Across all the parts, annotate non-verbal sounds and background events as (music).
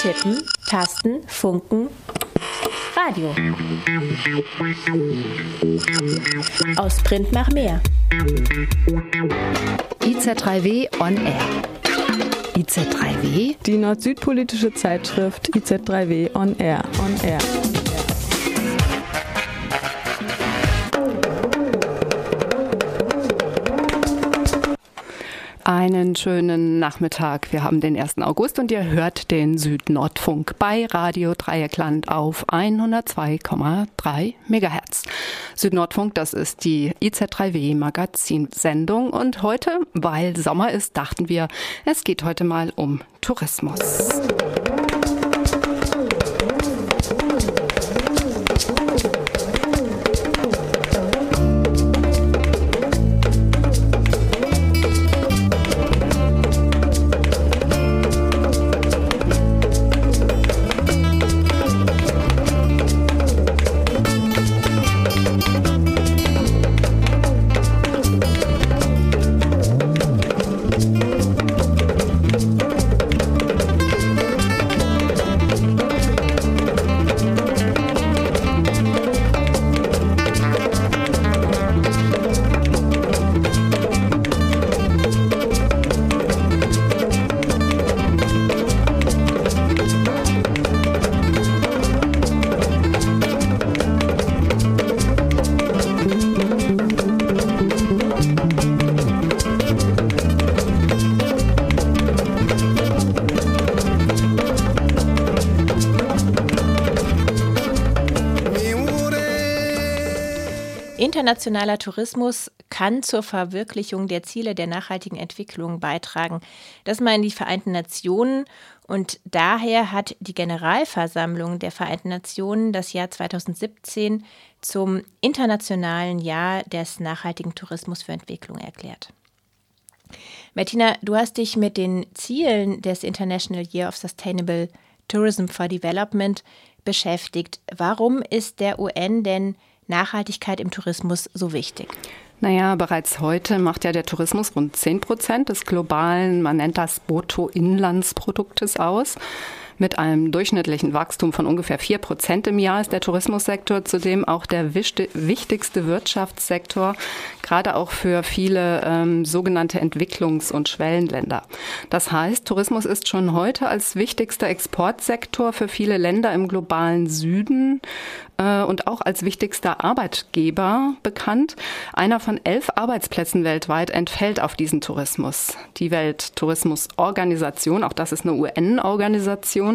Tippen, Tasten, Funken, Radio. Aus Print nach mehr. IZ3W on Air. IZ3W? Die nord-süd-politische Zeitschrift IZ3W on Air. On Air. Einen schönen Nachmittag. Wir haben den 1. August und ihr hört den Süd-Nordfunk bei Radio Dreieckland auf 102,3 Megahertz. Süd-Nordfunk, das ist die IZ3W Magazinsendung und heute, weil Sommer ist, dachten wir, es geht heute mal um Tourismus. Internationaler Tourismus kann zur Verwirklichung der Ziele der nachhaltigen Entwicklung beitragen. Das meinen die Vereinten Nationen und daher hat die Generalversammlung der Vereinten Nationen das Jahr 2017 zum internationalen Jahr des nachhaltigen Tourismus für Entwicklung erklärt. Martina, du hast dich mit den Zielen des International Year of Sustainable Tourism for Development beschäftigt. Warum ist der UN denn Nachhaltigkeit im Tourismus so wichtig? Naja, bereits heute macht ja der Tourismus rund 10 Prozent des globalen, man nennt das Bruttoinlandsproduktes aus. Mit einem durchschnittlichen Wachstum von ungefähr 4 Prozent im Jahr ist der Tourismussektor zudem auch der wichtigste Wirtschaftssektor, gerade auch für viele ähm, sogenannte Entwicklungs- und Schwellenländer. Das heißt, Tourismus ist schon heute als wichtigster Exportsektor für viele Länder im globalen Süden äh, und auch als wichtigster Arbeitgeber bekannt. Einer von elf Arbeitsplätzen weltweit entfällt auf diesen Tourismus. Die Welttourismusorganisation, auch das ist eine UN-Organisation,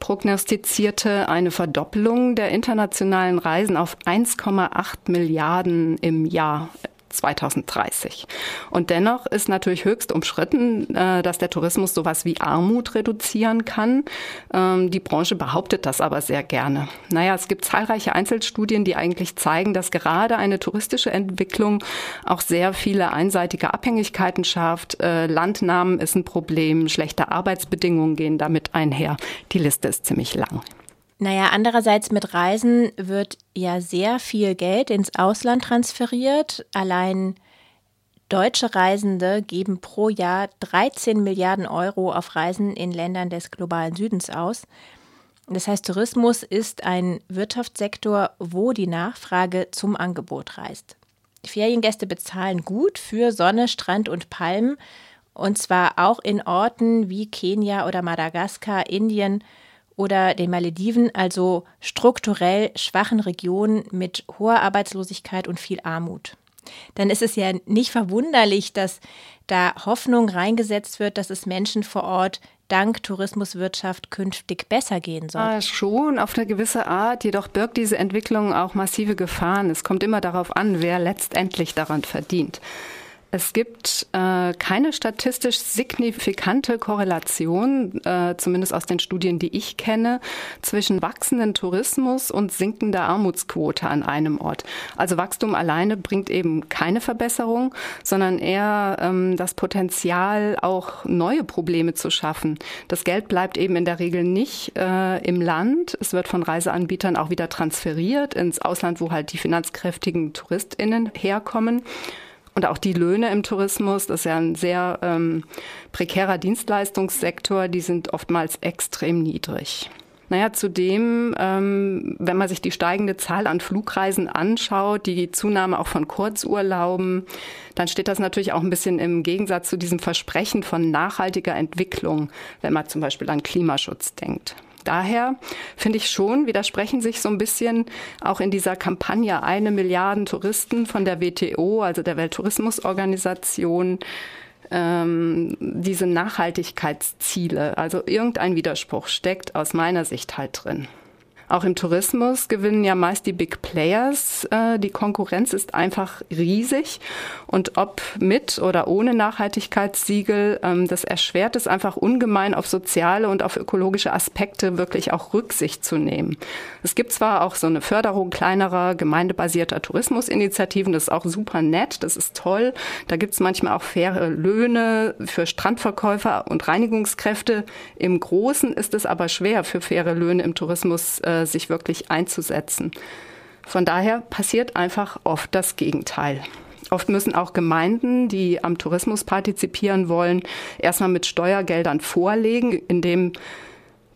prognostizierte eine Verdoppelung der internationalen Reisen auf 1,8 Milliarden im Jahr 2030. Und dennoch ist natürlich höchst umstritten, äh, dass der Tourismus sowas wie Armut reduzieren kann. Ähm, die Branche behauptet das aber sehr gerne. Naja, es gibt zahlreiche Einzelstudien, die eigentlich zeigen, dass gerade eine touristische Entwicklung auch sehr viele einseitige Abhängigkeiten schafft. Äh, Landnahmen ist ein Problem, schlechte Arbeitsbedingungen gehen damit einher. Die Liste ist ziemlich lang. Naja, andererseits mit Reisen wird ja sehr viel Geld ins Ausland transferiert. Allein deutsche Reisende geben pro Jahr 13 Milliarden Euro auf Reisen in Ländern des globalen Südens aus. Das heißt, Tourismus ist ein Wirtschaftssektor, wo die Nachfrage zum Angebot reist. Feriengäste bezahlen gut für Sonne, Strand und Palmen, und zwar auch in Orten wie Kenia oder Madagaskar, Indien oder den Malediven, also strukturell schwachen Regionen mit hoher Arbeitslosigkeit und viel Armut. Dann ist es ja nicht verwunderlich, dass da Hoffnung reingesetzt wird, dass es Menschen vor Ort dank Tourismuswirtschaft künftig besser gehen soll. Ah, schon, auf eine gewisse Art. Jedoch birgt diese Entwicklung auch massive Gefahren. Es kommt immer darauf an, wer letztendlich daran verdient. Es gibt äh, keine statistisch signifikante Korrelation, äh, zumindest aus den Studien, die ich kenne, zwischen wachsenden Tourismus und sinkender Armutsquote an einem Ort. Also Wachstum alleine bringt eben keine Verbesserung, sondern eher ähm, das Potenzial, auch neue Probleme zu schaffen. Das Geld bleibt eben in der Regel nicht äh, im Land. Es wird von Reiseanbietern auch wieder transferiert ins Ausland, wo halt die finanzkräftigen TouristInnen herkommen. Und auch die Löhne im Tourismus, das ist ja ein sehr ähm, prekärer Dienstleistungssektor, die sind oftmals extrem niedrig. Naja, zudem, ähm, wenn man sich die steigende Zahl an Flugreisen anschaut, die Zunahme auch von Kurzurlauben, dann steht das natürlich auch ein bisschen im Gegensatz zu diesem Versprechen von nachhaltiger Entwicklung, wenn man zum Beispiel an Klimaschutz denkt. Daher finde ich schon, widersprechen sich so ein bisschen auch in dieser Kampagne eine Milliarden Touristen von der WTO, also der Welttourismusorganisation, ähm, diese Nachhaltigkeitsziele. Also irgendein Widerspruch steckt aus meiner Sicht halt drin. Auch im Tourismus gewinnen ja meist die Big Players. Äh, die Konkurrenz ist einfach riesig. Und ob mit oder ohne Nachhaltigkeitssiegel, ähm, das erschwert es einfach ungemein, auf soziale und auf ökologische Aspekte wirklich auch Rücksicht zu nehmen. Es gibt zwar auch so eine Förderung kleinerer gemeindebasierter Tourismusinitiativen, das ist auch super nett, das ist toll. Da gibt es manchmal auch faire Löhne für Strandverkäufer und Reinigungskräfte. Im Großen ist es aber schwer, für faire Löhne im Tourismus äh, sich wirklich einzusetzen. Von daher passiert einfach oft das Gegenteil. Oft müssen auch Gemeinden, die am Tourismus partizipieren wollen, erstmal mit Steuergeldern vorlegen, indem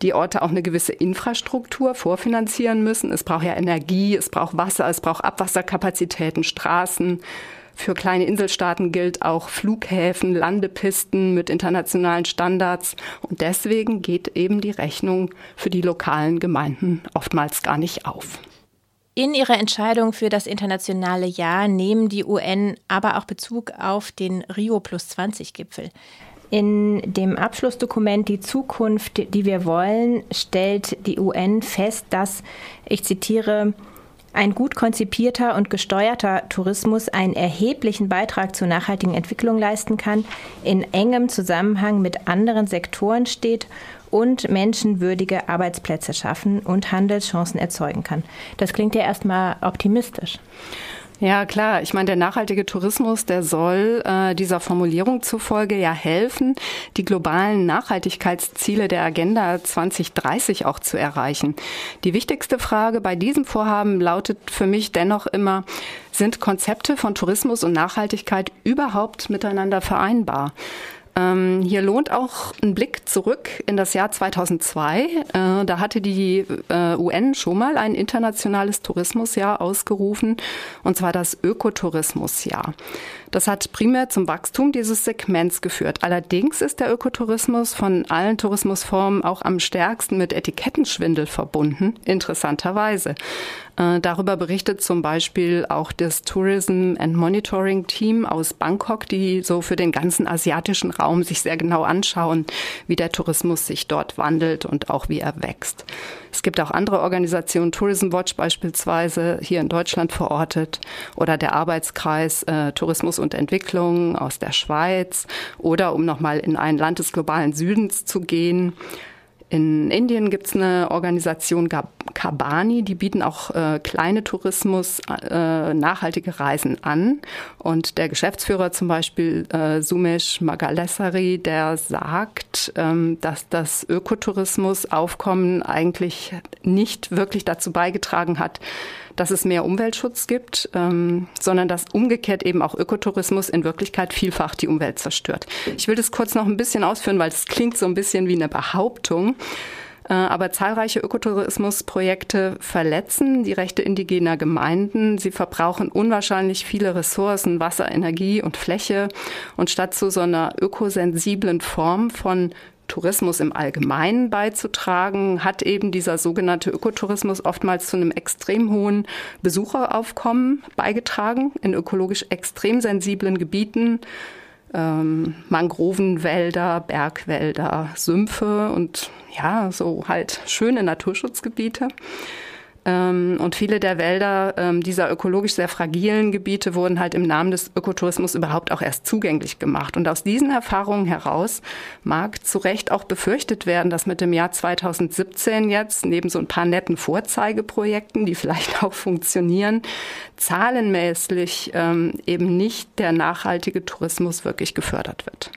die Orte auch eine gewisse Infrastruktur vorfinanzieren müssen. Es braucht ja Energie, es braucht Wasser, es braucht Abwasserkapazitäten, Straßen. Für kleine Inselstaaten gilt auch Flughäfen, Landepisten mit internationalen Standards. Und deswegen geht eben die Rechnung für die lokalen Gemeinden oftmals gar nicht auf. In ihrer Entscheidung für das internationale Jahr nehmen die UN aber auch Bezug auf den Rio Plus 20 Gipfel. In dem Abschlussdokument Die Zukunft, die wir wollen, stellt die UN fest, dass, ich zitiere, ein gut konzipierter und gesteuerter Tourismus einen erheblichen Beitrag zur nachhaltigen Entwicklung leisten kann, in engem Zusammenhang mit anderen Sektoren steht und menschenwürdige Arbeitsplätze schaffen und Handelschancen erzeugen kann. Das klingt ja erstmal optimistisch. Ja, klar. Ich meine, der nachhaltige Tourismus, der soll äh, dieser Formulierung zufolge ja helfen, die globalen Nachhaltigkeitsziele der Agenda 2030 auch zu erreichen. Die wichtigste Frage bei diesem Vorhaben lautet für mich dennoch immer, sind Konzepte von Tourismus und Nachhaltigkeit überhaupt miteinander vereinbar? Ähm, hier lohnt auch ein Blick zurück in das Jahr 2002. Äh, da hatte die äh, UN schon mal ein internationales Tourismusjahr ausgerufen, und zwar das Ökotourismusjahr. Das hat primär zum Wachstum dieses Segments geführt. Allerdings ist der Ökotourismus von allen Tourismusformen auch am stärksten mit Etikettenschwindel verbunden, interessanterweise. Äh, darüber berichtet zum Beispiel auch das Tourism and Monitoring Team aus Bangkok, die so für den ganzen asiatischen Raum sich sehr genau anschauen, wie der Tourismus sich dort wandelt und auch wie er wächst. Es gibt auch andere Organisationen, Tourism Watch beispielsweise, hier in Deutschland verortet, oder der Arbeitskreis äh, Tourismus und Entwicklung aus der Schweiz, oder um nochmal in ein Land des globalen Südens zu gehen, in Indien gibt es eine Organisation Kabani, die bieten auch äh, kleine Tourismus, äh, nachhaltige Reisen an. Und der Geschäftsführer zum Beispiel, äh, Sumesh Magalesari, der sagt, ähm, dass das Ökotourismusaufkommen eigentlich nicht wirklich dazu beigetragen hat, dass es mehr Umweltschutz gibt, ähm, sondern dass umgekehrt eben auch Ökotourismus in Wirklichkeit vielfach die Umwelt zerstört. Ich will das kurz noch ein bisschen ausführen, weil es klingt so ein bisschen wie eine Behauptung. Äh, aber zahlreiche Ökotourismusprojekte verletzen die Rechte indigener Gemeinden. Sie verbrauchen unwahrscheinlich viele Ressourcen, Wasser, Energie und Fläche. Und statt zu so einer ökosensiblen Form von Tourismus im Allgemeinen beizutragen, hat eben dieser sogenannte Ökotourismus oftmals zu einem extrem hohen Besucheraufkommen beigetragen in ökologisch extrem sensiblen Gebieten. Ähm, Mangrovenwälder, Bergwälder, Sümpfe und ja, so halt schöne Naturschutzgebiete. Ähm, und viele der Wälder ähm, dieser ökologisch sehr fragilen Gebiete wurden halt im Namen des Ökotourismus überhaupt auch erst zugänglich gemacht. Und aus diesen Erfahrungen heraus mag zu Recht auch befürchtet werden, dass mit dem Jahr 2017 jetzt neben so ein paar netten Vorzeigeprojekten, die vielleicht (laughs) auch funktionieren, zahlenmäßig ähm, eben nicht der nachhaltige Tourismus wirklich gefördert wird.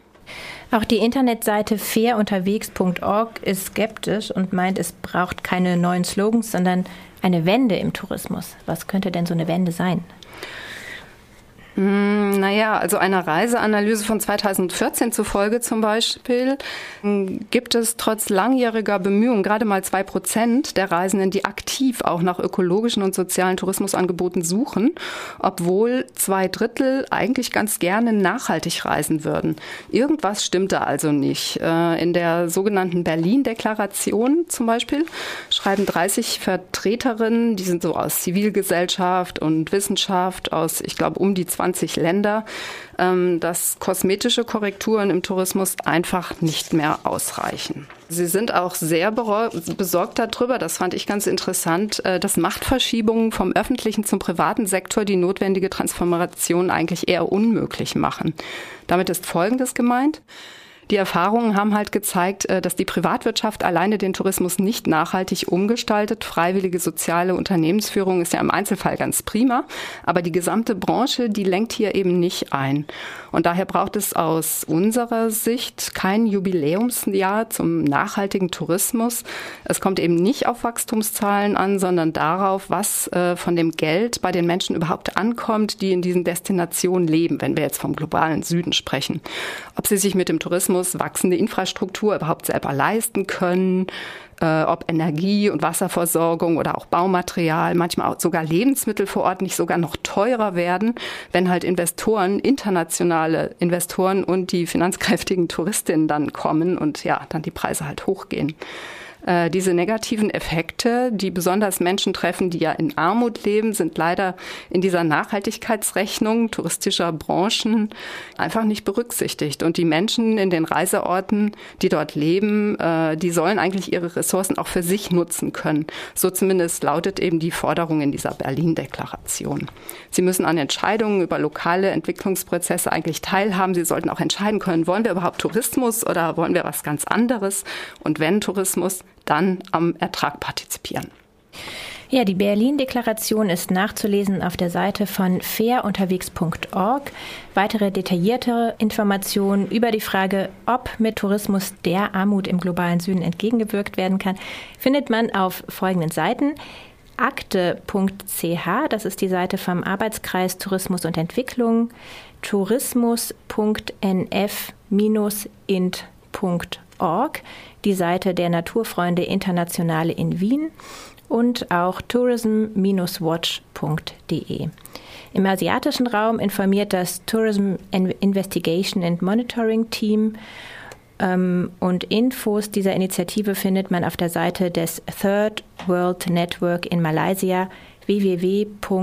Auch die Internetseite fairunterwegs.org ist skeptisch und meint, es braucht keine neuen Slogans, sondern eine Wende im Tourismus. Was könnte denn so eine Wende sein? Hm, naja, also einer Reiseanalyse von 2014 zufolge zum Beispiel hm, gibt es trotz langjähriger Bemühungen gerade mal zwei Prozent der Reisenden, die aktiv auch nach ökologischen und sozialen Tourismusangeboten suchen, obwohl zwei Drittel eigentlich ganz gerne nachhaltig reisen würden. Irgendwas stimmt da also nicht. Äh, in der sogenannten Berlin-Deklaration zum Beispiel schreiben 30 Vertreterinnen, die sind so aus Zivilgesellschaft und Wissenschaft, aus, ich glaube, um die 20 20 Länder, ähm, dass kosmetische Korrekturen im Tourismus einfach nicht mehr ausreichen. Sie sind auch sehr besorgt darüber, das fand ich ganz interessant, äh, dass Machtverschiebungen vom öffentlichen zum privaten Sektor die notwendige Transformation eigentlich eher unmöglich machen. Damit ist Folgendes gemeint. Die Erfahrungen haben halt gezeigt, äh, dass die Privatwirtschaft alleine den Tourismus nicht nachhaltig umgestaltet. Freiwillige soziale Unternehmensführung ist ja im Einzelfall ganz prima, aber die gesamte Branche, die lenkt hier eben nicht ein. Und daher braucht es aus unserer Sicht kein Jubiläumsjahr zum nachhaltigen Tourismus. Es kommt eben nicht auf Wachstumszahlen an, sondern darauf, was äh, von dem Geld bei den Menschen überhaupt ankommt, die in diesen Destinationen leben, wenn wir jetzt vom globalen Süden sprechen. Ob sie sich mit dem Tourismus Tourismus wachsende Infrastruktur überhaupt selber leisten können, äh, ob Energie- und Wasserversorgung oder auch Baumaterial, manchmal auch sogar Lebensmittel vor Ort nicht sogar noch teurer werden, wenn halt Investoren, internationale Investoren und die finanzkräftigen Touristinnen dann kommen und ja, dann die Preise halt hochgehen. Äh, diese negativen Effekte, die besonders Menschen treffen, die ja in Armut leben, sind leider in dieser Nachhaltigkeitsrechnung touristischer Branchen einfach nicht berücksichtigt. Und die Menschen in den Reiseorten, die dort leben, äh, die sollen eigentlich ihre Ressourcen auch für sich nutzen können. So zumindest lautet eben die Forderung in dieser Berlin-Deklaration. Sie müssen an Entscheidungen über lokale Entwicklungsprozesse eigentlich teilhaben. Sie sollten auch entscheiden können, wollen wir überhaupt Tourismus oder wollen wir was ganz anderes? Und wenn Tourismus, dann am Ertrag partizipieren. Ja, die Berlin-Deklaration ist nachzulesen auf der Seite von fairunterwegs.org. Weitere detaillierte Informationen über die Frage, ob mit Tourismus der Armut im globalen Süden entgegengewirkt werden kann, findet man auf folgenden Seiten. Akte.ch, das ist die Seite vom Arbeitskreis Tourismus und Entwicklung, tourismus.nf-int.org, die Seite der Naturfreunde Internationale in Wien und auch tourism-watch.de. Im asiatischen Raum informiert das Tourism Investigation and Monitoring Team ähm, und Infos dieser Initiative findet man auf der Seite des Third World Network in Malaysia www.twn.my.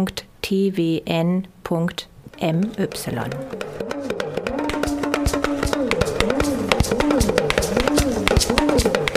Thank you.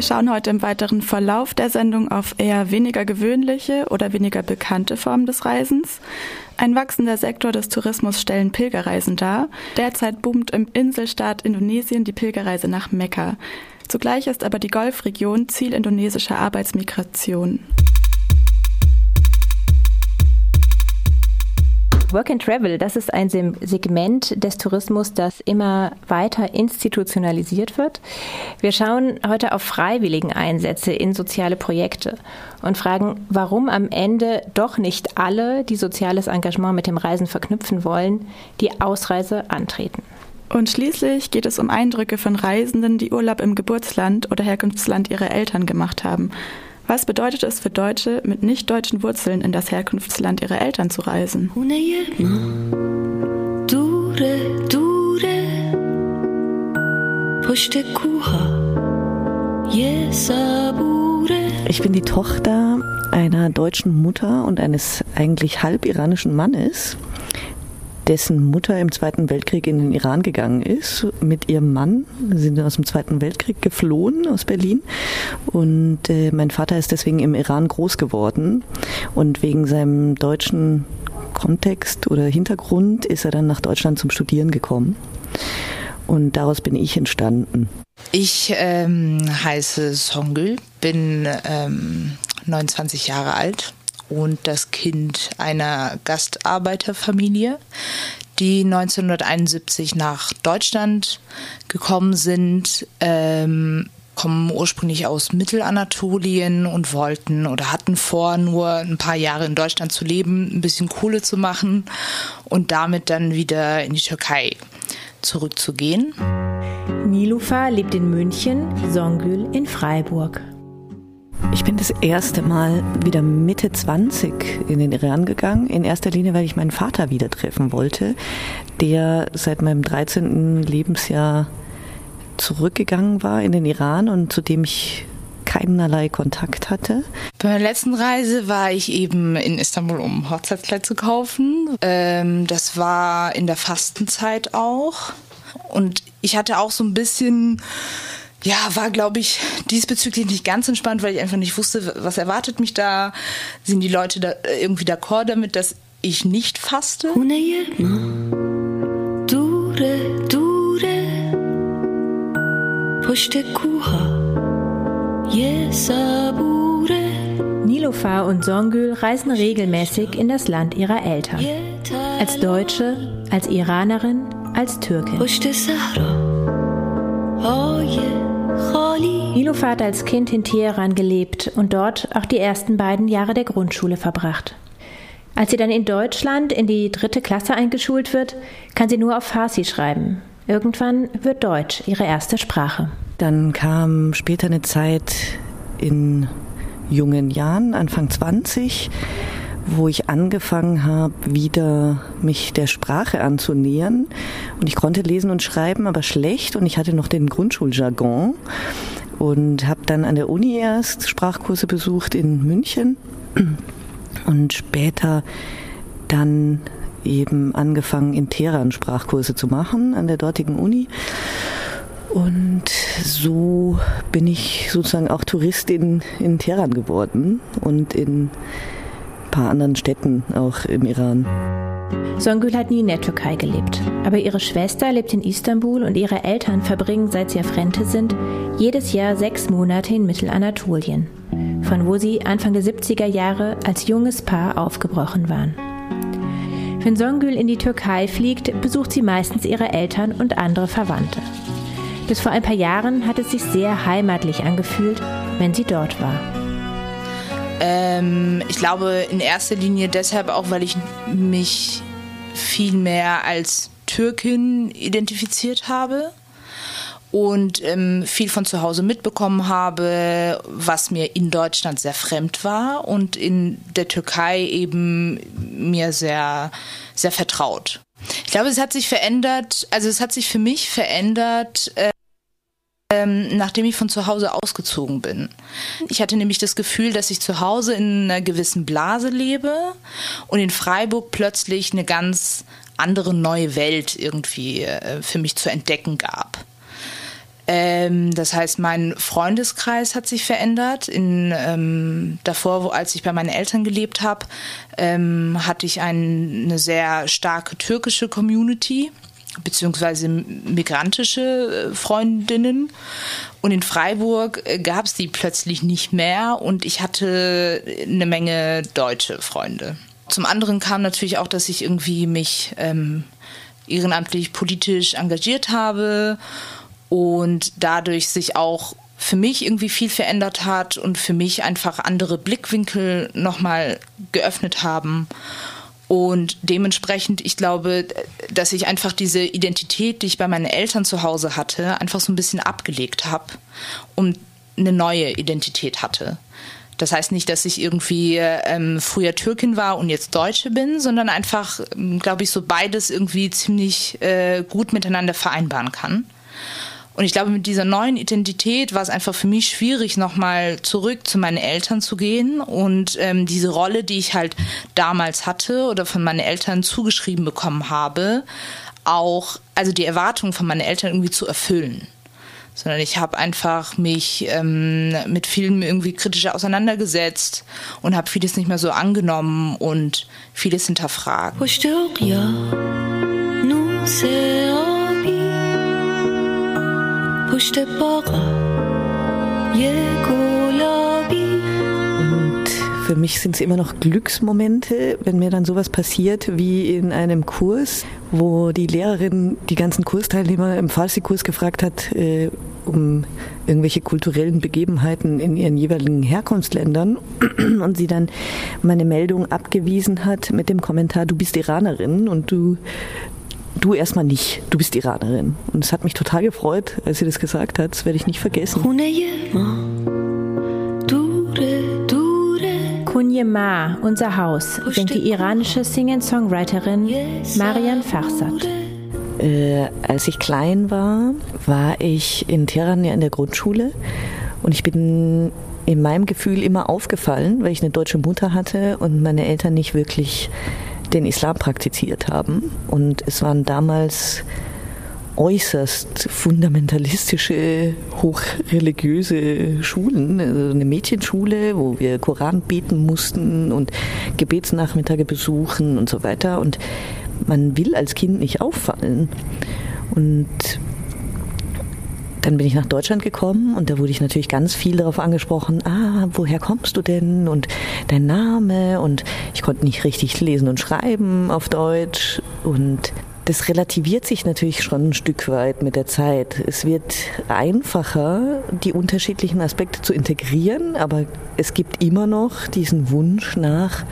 Wir schauen heute im weiteren Verlauf der Sendung auf eher weniger gewöhnliche oder weniger bekannte Formen des Reisens. Ein wachsender Sektor des Tourismus stellen Pilgerreisen dar. Derzeit boomt im Inselstaat Indonesien die Pilgerreise nach Mekka. Zugleich ist aber die Golfregion Ziel indonesischer Arbeitsmigration. Work and Travel, das ist ein Segment des Tourismus, das immer weiter institutionalisiert wird. Wir schauen heute auf freiwilligen Einsätze in soziale Projekte und fragen, warum am Ende doch nicht alle, die soziales Engagement mit dem Reisen verknüpfen wollen, die Ausreise antreten. Und schließlich geht es um Eindrücke von Reisenden, die Urlaub im Geburtsland oder Herkunftsland ihrer Eltern gemacht haben. Was bedeutet es für Deutsche mit nicht-deutschen Wurzeln in das Herkunftsland ihrer Eltern zu reisen? Ich bin die Tochter einer deutschen Mutter und eines eigentlich halb iranischen Mannes dessen Mutter im Zweiten Weltkrieg in den Iran gegangen ist mit ihrem Mann. Sie sind aus dem Zweiten Weltkrieg geflohen aus Berlin und äh, mein Vater ist deswegen im Iran groß geworden und wegen seinem deutschen Kontext oder Hintergrund ist er dann nach Deutschland zum Studieren gekommen. Und daraus bin ich entstanden. Ich ähm, heiße Songül, bin ähm, 29 Jahre alt und das Kind einer Gastarbeiterfamilie, die 1971 nach Deutschland gekommen sind, ähm, kommen ursprünglich aus Mittelanatolien und wollten oder hatten vor, nur ein paar Jahre in Deutschland zu leben, ein bisschen Kohle zu machen und damit dann wieder in die Türkei zurückzugehen. Nilufa lebt in München, Songül in Freiburg. Ich bin das erste Mal wieder Mitte 20 in den Iran gegangen. In erster Linie, weil ich meinen Vater wieder treffen wollte, der seit meinem 13. Lebensjahr zurückgegangen war in den Iran und zu dem ich keinerlei Kontakt hatte. Bei meiner letzten Reise war ich eben in Istanbul, um Hochzeitskleid zu kaufen. Ähm, das war in der Fastenzeit auch. Und ich hatte auch so ein bisschen ja, war, glaube ich, diesbezüglich nicht ganz entspannt, weil ich einfach nicht wusste, was erwartet mich da. Sind die Leute da äh, irgendwie d'accord damit, dass ich nicht faste? Dure, dure, Nilofar und Songül reisen regelmäßig in das Land ihrer Eltern. Als Deutsche, als Iranerin, als Türkin. Nilofar hat als Kind in Teheran gelebt und dort auch die ersten beiden Jahre der Grundschule verbracht. Als sie dann in Deutschland in die dritte Klasse eingeschult wird, kann sie nur auf Farsi schreiben. Irgendwann wird Deutsch ihre erste Sprache. Dann kam später eine Zeit in jungen Jahren, Anfang 20, wo ich angefangen habe, wieder mich der Sprache anzunähern. Und ich konnte lesen und schreiben, aber schlecht. Und ich hatte noch den Grundschuljargon und habe dann an der Uni erst Sprachkurse besucht in München und später dann eben angefangen in Teheran Sprachkurse zu machen an der dortigen Uni. Und so bin ich sozusagen auch Touristin in Teheran geworden und in paar anderen Städten auch im Iran. Songül hat nie in der Türkei gelebt, aber ihre Schwester lebt in Istanbul und ihre Eltern verbringen, seit sie auf Rente sind, jedes Jahr sechs Monate in Mittelanatolien, von wo sie Anfang der 70er Jahre als junges Paar aufgebrochen waren. Wenn Songül in die Türkei fliegt, besucht sie meistens ihre Eltern und andere Verwandte. Bis vor ein paar Jahren hat es sich sehr heimatlich angefühlt, wenn sie dort war. Ähm, ich glaube in erster Linie deshalb auch, weil ich mich viel mehr als Türkin identifiziert habe und ähm, viel von zu Hause mitbekommen habe, was mir in Deutschland sehr fremd war und in der Türkei eben mir sehr, sehr vertraut. Ich glaube, es hat sich verändert, also es hat sich für mich verändert, äh, ähm, nachdem ich von zu Hause ausgezogen bin. Ich hatte nämlich das Gefühl, dass ich zu Hause in einer gewissen Blase lebe und in Freiburg plötzlich eine ganz andere neue Welt irgendwie äh, für mich zu entdecken gab. Ähm, das heißt, mein Freundeskreis hat sich verändert. In, ähm, davor, wo, als ich bei meinen Eltern gelebt habe, ähm, hatte ich ein, eine sehr starke türkische Community beziehungsweise migrantische äh, Freundinnen. Und in Freiburg äh, gab es die plötzlich nicht mehr und ich hatte eine Menge deutsche Freunde. Zum anderen kam natürlich auch, dass ich irgendwie mich ähm, ehrenamtlich politisch engagiert habe und dadurch sich auch für mich irgendwie viel verändert hat und für mich einfach andere Blickwinkel nochmal geöffnet haben. Und dementsprechend, ich glaube, dass ich einfach diese Identität, die ich bei meinen Eltern zu Hause hatte, einfach so ein bisschen abgelegt habe und eine neue Identität hatte. Das heißt nicht, dass ich irgendwie ähm, früher Türkin war und jetzt Deutsche bin, sondern einfach, ähm, glaube ich, so beides irgendwie ziemlich äh, gut miteinander vereinbaren kann. Und ich glaube, mit dieser neuen Identität war es einfach für mich schwierig, nochmal zurück zu meinen Eltern zu gehen und ähm, diese Rolle, die ich halt damals hatte oder von meinen Eltern zugeschrieben bekommen habe, auch, also die Erwartungen von meinen Eltern irgendwie zu erfüllen. sondern ich habe einfach mich ähm, mit Filmen irgendwie kritischer auseinandergesetzt und habe vieles nicht mehr so angenommen und vieles hinterfragt. Für mich sind es immer noch Glücksmomente, wenn mir dann sowas passiert wie in einem Kurs, wo die Lehrerin die ganzen Kursteilnehmer im Farsi-Kurs gefragt hat, äh, um irgendwelche kulturellen Begebenheiten in ihren jeweiligen Herkunftsländern. (clears throat) Und sie dann meine Meldung abgewiesen hat mit dem Kommentar, du bist Iranerin und du du erstmal nicht, du bist Iranerin. Und es hat mich total gefreut, als sie das gesagt hat. Das werde ich nicht vergessen. Kunje Ma, unser Haus, singt die iranische Singer-Songwriterin Marian Farsad. Äh, als ich klein war, war ich in Teheran ja in der Grundschule und ich bin in meinem Gefühl immer aufgefallen, weil ich eine deutsche Mutter hatte und meine Eltern nicht wirklich den Islam praktiziert haben. Und es waren damals äußerst fundamentalistische, hochreligiöse Schulen, also eine Mädchenschule, wo wir Koran beten mussten und Gebetsnachmittage besuchen und so weiter. Und man will als Kind nicht auffallen. Und dann bin ich nach Deutschland gekommen und da wurde ich natürlich ganz viel darauf angesprochen, ah, woher kommst du denn und dein Name und ich konnte nicht richtig lesen und schreiben auf Deutsch und das relativiert sich natürlich schon ein Stück weit mit der Zeit. Es wird einfacher, die unterschiedlichen Aspekte zu integrieren, aber es gibt immer noch diesen Wunsch nach,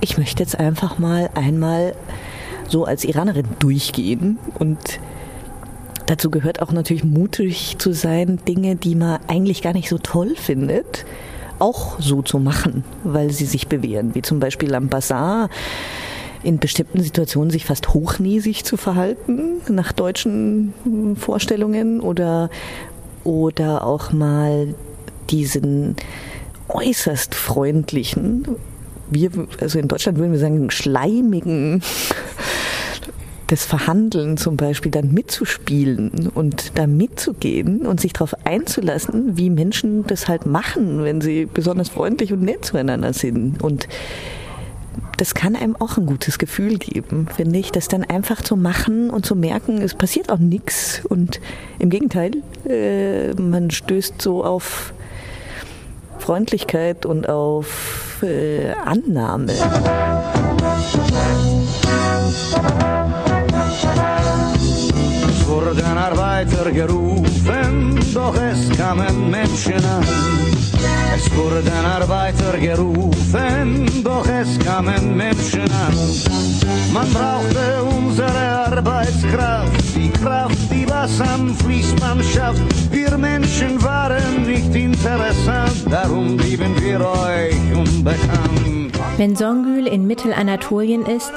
ich möchte jetzt einfach mal einmal so als Iranerin durchgehen und dazu gehört auch natürlich mutig zu sein, Dinge, die man eigentlich gar nicht so toll findet, auch so zu machen, weil sie sich bewähren, wie zum Beispiel am Bazar in bestimmten Situationen sich fast hochnäsig zu verhalten, nach deutschen Vorstellungen oder, oder auch mal diesen äußerst freundlichen, wir, also in Deutschland würden wir sagen, schleimigen das Verhandeln zum Beispiel dann mitzuspielen und da mitzugehen und sich darauf einzulassen, wie Menschen das halt machen, wenn sie besonders freundlich und nett zueinander sind. Und das kann einem auch ein gutes Gefühl geben, finde ich, das dann einfach zu machen und zu merken, es passiert auch nichts. Und im Gegenteil, äh, man stößt so auf Freundlichkeit und auf äh, Annahme. Es wurden Arbeiter gerufen, doch es kamen Menschen an. Es wurden Arbeiter gerufen, doch es kamen Menschen an. Man brauchte unsere Arbeitskraft, die Kraft, die was am Fließband schafft. Wir Menschen waren nicht interessant, darum blieben wir euch unbekannt. Wenn Songül in Mittelanatolien ist,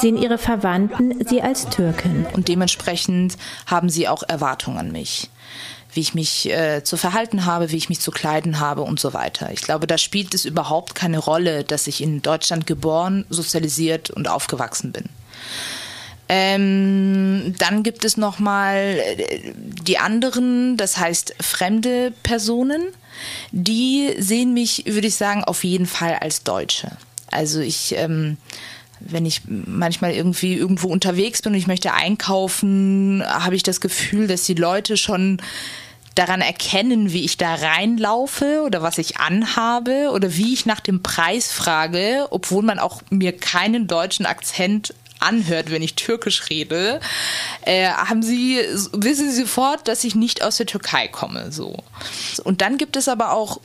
sehen ihre Verwandten sie als Türkin. Und dementsprechend haben sie auch Erwartungen an mich wie ich mich äh, zu verhalten habe, wie ich mich zu kleiden habe und so weiter. Ich glaube, da spielt es überhaupt keine Rolle, dass ich in Deutschland geboren, sozialisiert und aufgewachsen bin. Ähm, dann gibt es nochmal äh, die anderen, das heißt fremde Personen, die sehen mich, würde ich sagen, auf jeden Fall als Deutsche. Also ich ähm, wenn ich manchmal irgendwie irgendwo unterwegs bin und ich möchte einkaufen, habe ich das Gefühl, dass die Leute schon daran erkennen, wie ich da reinlaufe oder was ich anhabe oder wie ich nach dem Preis frage, obwohl man auch mir keinen deutschen Akzent anhört, wenn ich Türkisch rede, äh, haben sie, wissen sie sofort, dass ich nicht aus der Türkei komme, so. Und dann gibt es aber auch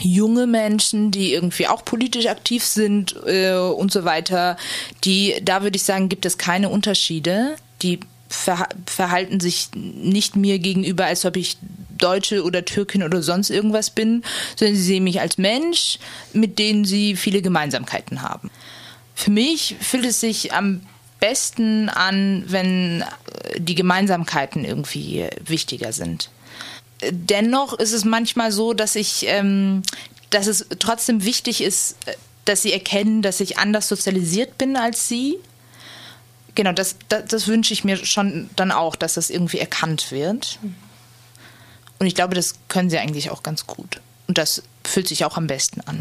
junge Menschen, die irgendwie auch politisch aktiv sind äh, und so weiter, die, da würde ich sagen, gibt es keine Unterschiede. Die ver verhalten sich nicht mir gegenüber, als ob ich Deutsche oder Türkin oder sonst irgendwas bin, sondern sie sehen mich als Mensch, mit denen sie viele Gemeinsamkeiten haben. Für mich fühlt es sich am besten an, wenn äh, die Gemeinsamkeiten irgendwie wichtiger sind. Dennoch ist es manchmal so, dass ich, ähm, dass es trotzdem wichtig ist, äh, dass sie erkennen, dass ich anders sozialisiert bin als sie genau, das, das, das wünsche ich mir schon dann auch, dass das irgendwie erkannt wird. Und ich glaube, das können sie eigentlich auch ganz gut. Und das fühlt sich auch am besten an.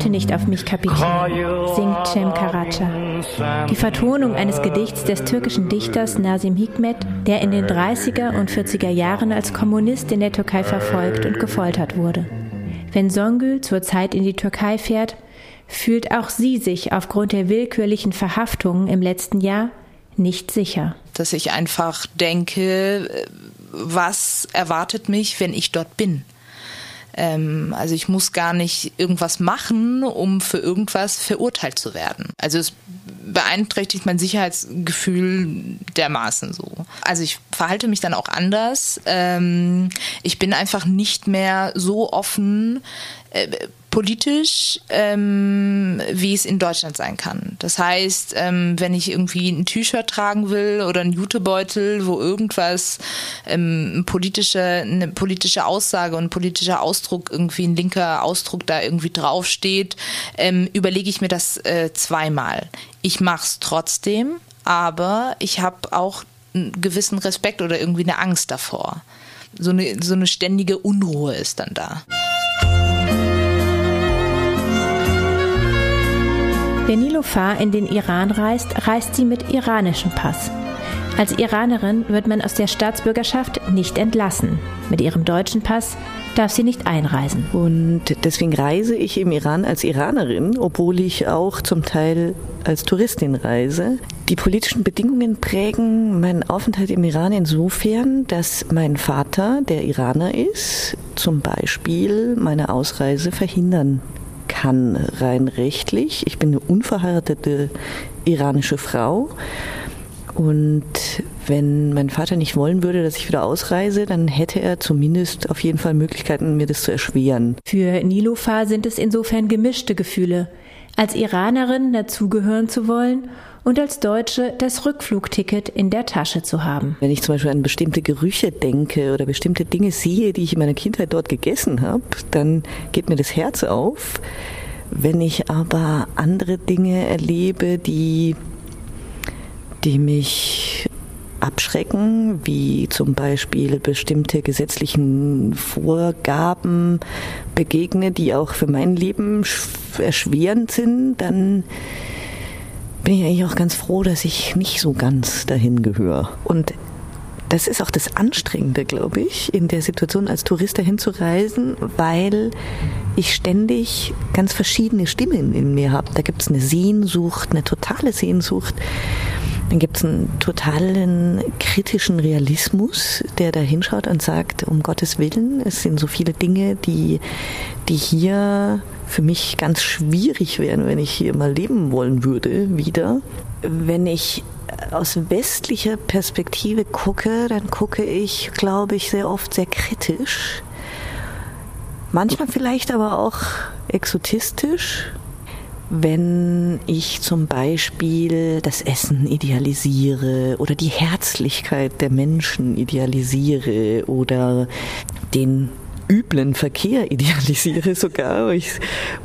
Warte nicht auf mich, Kapitän, singt Cem Karaca. Die Vertonung eines Gedichts des türkischen Dichters Nazim Hikmet, der in den 30er und 40er Jahren als Kommunist in der Türkei verfolgt und gefoltert wurde. Wenn Songül zurzeit in die Türkei fährt, fühlt auch sie sich aufgrund der willkürlichen Verhaftungen im letzten Jahr nicht sicher. Dass ich einfach denke, was erwartet mich, wenn ich dort bin? Ähm, also ich muss gar nicht irgendwas machen, um für irgendwas verurteilt zu werden. Also es beeinträchtigt mein Sicherheitsgefühl dermaßen so. Also ich verhalte mich dann auch anders. Ähm, ich bin einfach nicht mehr so offen. Äh, politisch, ähm, wie es in Deutschland sein kann. Das heißt, ähm, wenn ich irgendwie ein T-Shirt tragen will oder einen Jutebeutel, wo irgendwas ähm, politische, eine politische Aussage und politischer Ausdruck, irgendwie ein linker Ausdruck da irgendwie draufsteht, ähm, überlege ich mir das äh, zweimal. Ich mache es trotzdem, aber ich habe auch einen gewissen Respekt oder irgendwie eine Angst davor. So eine, so eine ständige Unruhe ist dann da. Wenn Nilofar in den Iran reist, reist sie mit iranischem Pass. Als Iranerin wird man aus der Staatsbürgerschaft nicht entlassen. Mit ihrem deutschen Pass darf sie nicht einreisen. Und deswegen reise ich im Iran als Iranerin, obwohl ich auch zum Teil als Touristin reise. Die politischen Bedingungen prägen meinen Aufenthalt im Iran insofern, dass mein Vater, der Iraner ist, zum Beispiel meine Ausreise verhindern kann rein rechtlich. Ich bin eine unverheiratete iranische Frau. Und wenn mein Vater nicht wollen würde, dass ich wieder ausreise, dann hätte er zumindest auf jeden Fall Möglichkeiten, mir das zu erschweren. Für Nilofar sind es insofern gemischte Gefühle. Als Iranerin dazugehören zu wollen und als Deutsche das Rückflugticket in der Tasche zu haben. Wenn ich zum Beispiel an bestimmte Gerüche denke oder bestimmte Dinge sehe, die ich in meiner Kindheit dort gegessen habe, dann geht mir das Herz auf. Wenn ich aber andere Dinge erlebe, die, die mich abschrecken, wie zum Beispiel bestimmte gesetzlichen Vorgaben begegne, die auch für mein Leben erschwerend sind, dann bin ich eigentlich auch ganz froh, dass ich nicht so ganz dahin gehöre. Und das ist auch das Anstrengende, glaube ich, in der Situation als Tourist dahin zu reisen, weil ich ständig ganz verschiedene Stimmen in mir habe. Da gibt es eine Sehnsucht, eine totale Sehnsucht. Dann gibt es einen totalen kritischen Realismus, der da hinschaut und sagt, um Gottes Willen, es sind so viele Dinge, die, die hier für mich ganz schwierig wären, wenn ich hier mal leben wollen würde, wieder. Wenn ich aus westlicher Perspektive gucke, dann gucke ich, glaube ich, sehr oft sehr kritisch. Manchmal vielleicht aber auch exotistisch, wenn ich zum Beispiel das Essen idealisiere oder die Herzlichkeit der Menschen idealisiere oder den üblen Verkehr idealisiere sogar, wo ich,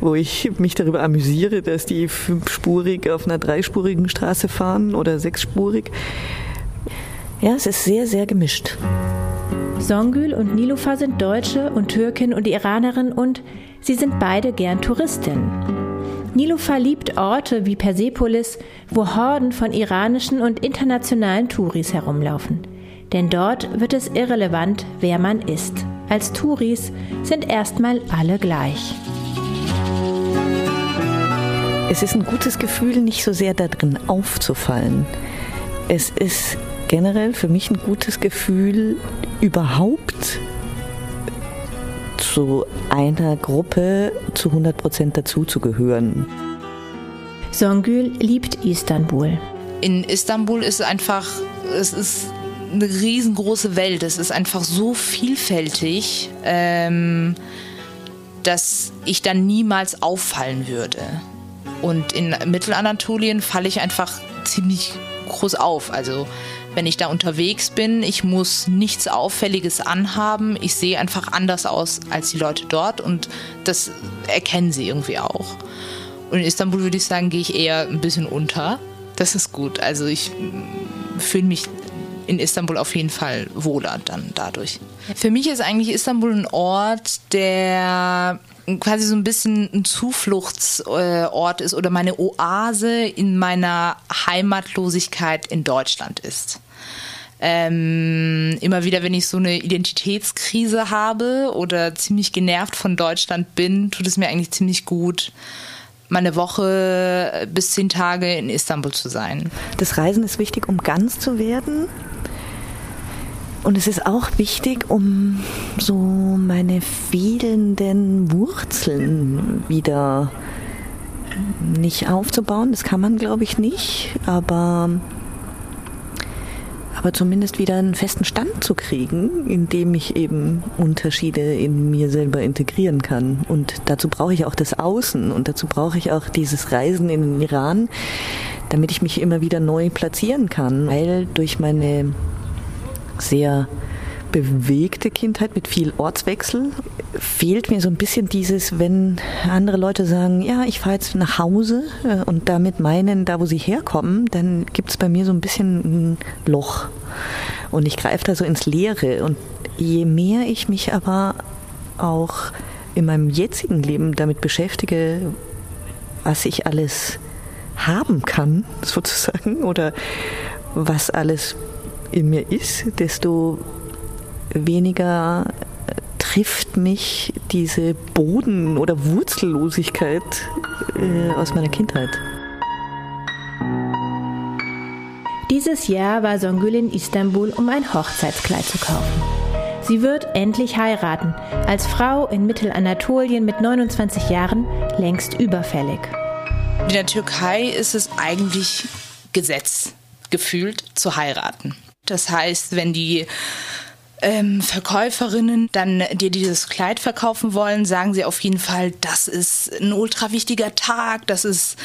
wo ich mich darüber amüsiere, dass die fünfspurig auf einer dreispurigen Straße fahren oder sechsspurig. Ja, es ist sehr, sehr gemischt. Songül und Nilufa sind Deutsche und Türkin und Iranerin und sie sind beide gern Touristin. Nilufa liebt Orte wie Persepolis, wo Horden von iranischen und internationalen Touris herumlaufen. Denn dort wird es irrelevant, wer man ist. Als Touris sind erstmal alle gleich. Es ist ein gutes Gefühl, nicht so sehr darin aufzufallen. Es ist generell für mich ein gutes Gefühl, überhaupt zu einer Gruppe zu 100 Prozent dazuzugehören. Songül liebt Istanbul. In Istanbul ist einfach, es ist eine riesengroße Welt. Es ist einfach so vielfältig, ähm, dass ich dann niemals auffallen würde. Und in Mittelanatolien falle ich einfach ziemlich groß auf. Also wenn ich da unterwegs bin. Ich muss nichts Auffälliges anhaben. Ich sehe einfach anders aus als die Leute dort und das erkennen sie irgendwie auch. Und in Istanbul würde ich sagen, gehe ich eher ein bisschen unter. Das ist gut. Also ich fühle mich in Istanbul auf jeden Fall wohler dann dadurch. Für mich ist eigentlich Istanbul ein Ort, der quasi so ein bisschen ein Zufluchtsort ist oder meine Oase in meiner Heimatlosigkeit in Deutschland ist. Ähm, immer wieder, wenn ich so eine Identitätskrise habe oder ziemlich genervt von Deutschland bin, tut es mir eigentlich ziemlich gut, meine Woche bis zehn Tage in Istanbul zu sein. Das Reisen ist wichtig, um ganz zu werden. Und es ist auch wichtig, um so meine fehlenden Wurzeln wieder nicht aufzubauen. Das kann man, glaube ich, nicht. Aber aber zumindest wieder einen festen Stand zu kriegen, in dem ich eben Unterschiede in mir selber integrieren kann. Und dazu brauche ich auch das Außen und dazu brauche ich auch dieses Reisen in den Iran, damit ich mich immer wieder neu platzieren kann, weil durch meine sehr bewegte Kindheit mit viel Ortswechsel fehlt mir so ein bisschen dieses, wenn andere Leute sagen, ja, ich fahre jetzt nach Hause äh, und damit meinen, da wo sie herkommen, dann gibt es bei mir so ein bisschen ein Loch. Und ich greife da so ins Leere. Und je mehr ich mich aber auch in meinem jetzigen Leben damit beschäftige, was ich alles haben kann, (laughs) sozusagen, oder was alles in mir ist, desto weniger trifft mich diese Boden- oder Wurzellosigkeit äh, aus meiner Kindheit. Dieses Jahr war Songül in Istanbul, um ein Hochzeitskleid zu kaufen. Sie wird endlich heiraten, als Frau in Mittelanatolien mit 29 Jahren längst überfällig. In der Türkei ist es eigentlich Gesetz, gefühlt zu heiraten. Das heißt, wenn die ähm, Verkäuferinnen dann dir dieses Kleid verkaufen wollen, sagen sie auf jeden Fall, das ist ein ultra wichtiger Tag, das ist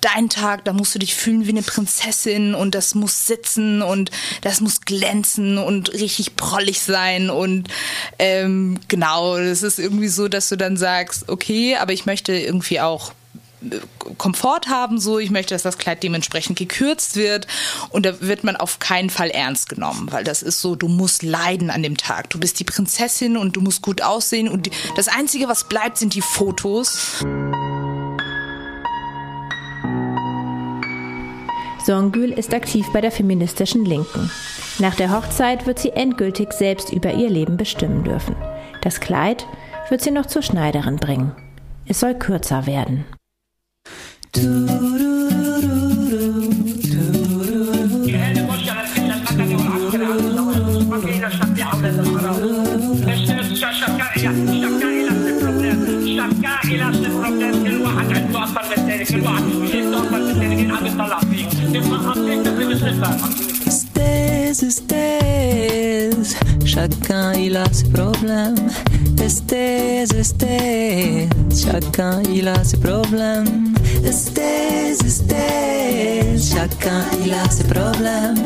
dein Tag, da musst du dich fühlen wie eine Prinzessin und das muss sitzen und das muss glänzen und richtig prollig sein und ähm, genau, das ist irgendwie so, dass du dann sagst, okay, aber ich möchte irgendwie auch Komfort haben, so ich möchte, dass das Kleid dementsprechend gekürzt wird und da wird man auf keinen Fall ernst genommen, weil das ist so, du musst leiden an dem Tag. Du bist die Prinzessin und du musst gut aussehen und das einzige, was bleibt, sind die Fotos. Songül ist aktiv bei der feministischen Linken. Nach der Hochzeit wird sie endgültig selbst über ihr Leben bestimmen dürfen. Das Kleid wird sie noch zur Schneiderin bringen. Es soll kürzer werden. Stay Estes, chacun il a ses problèmes. Estes, estes, chacun il a ses problèmes. Estes, estes, chacun il a ses problèmes.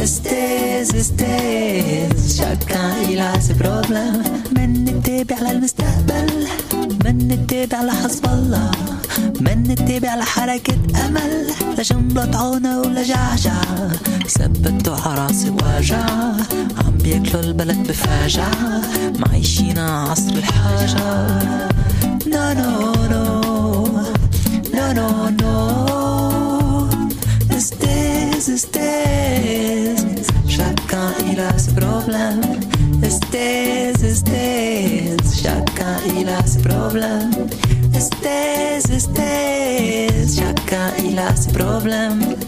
Estes, estes, chacun il a ses problèmes. من نتابع للمستقبل من نتابع لحزب الله من نتابع لحركة أمل لجملة عونة ولا جعجع ثبتوا الناس واجعة عم بياكلوا البلد بفاجع معيشين عصر الحاجة. نو نو نو نو نو نو استيز استيز شاكا إلى سبروبلم استيز استيز شاكا إلى سبروبلم استيز استيز شاكا إلى سبروبلم استيز استيز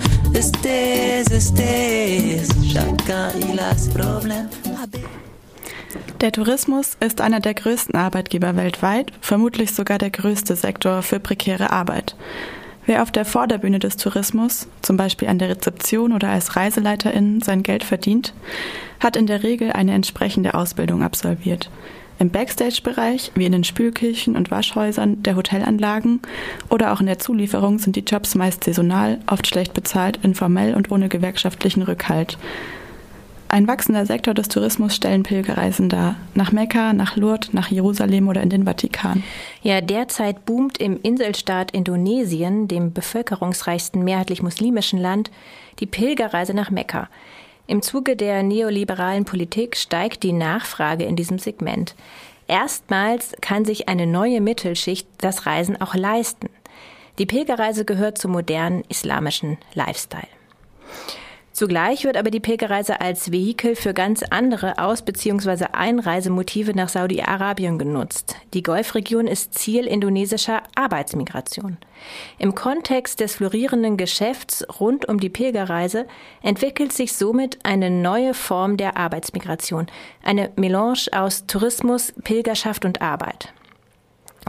Der Tourismus ist einer der größten Arbeitgeber weltweit, vermutlich sogar der größte Sektor für prekäre Arbeit. Wer auf der Vorderbühne des Tourismus, zum Beispiel an der Rezeption oder als Reiseleiterin, sein Geld verdient, hat in der Regel eine entsprechende Ausbildung absolviert. Im Backstage-Bereich, wie in den Spülkirchen und Waschhäusern der Hotelanlagen oder auch in der Zulieferung sind die Jobs meist saisonal, oft schlecht bezahlt, informell und ohne gewerkschaftlichen Rückhalt. Ein wachsender Sektor des Tourismus stellen Pilgerreisen dar. Nach Mekka, nach Lourdes, nach Jerusalem oder in den Vatikan. Ja, derzeit boomt im Inselstaat Indonesien, dem bevölkerungsreichsten mehrheitlich muslimischen Land, die Pilgerreise nach Mekka. Im Zuge der neoliberalen Politik steigt die Nachfrage in diesem Segment. Erstmals kann sich eine neue Mittelschicht das Reisen auch leisten. Die Pilgerreise gehört zum modernen islamischen Lifestyle. Zugleich wird aber die Pilgerreise als Vehikel für ganz andere Aus- bzw. Einreisemotive nach Saudi-Arabien genutzt. Die Golfregion ist Ziel indonesischer Arbeitsmigration. Im Kontext des florierenden Geschäfts rund um die Pilgerreise entwickelt sich somit eine neue Form der Arbeitsmigration, eine Melange aus Tourismus, Pilgerschaft und Arbeit.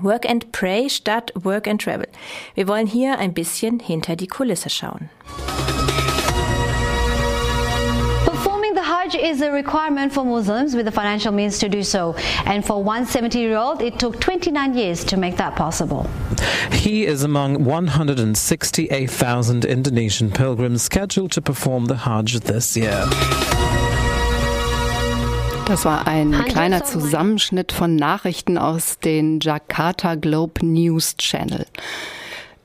Work and Pray statt Work and Travel. Wir wollen hier ein bisschen hinter die Kulisse schauen. Is a requirement for Muslims with the financial means to do so. And for one 70 year old, it took 29 years to make that possible. He is among 168,000 Indonesian pilgrims scheduled to perform the Hajj this year. Das war ein kleiner Zusammenschnitt von Nachrichten aus den Jakarta Globe News Channel.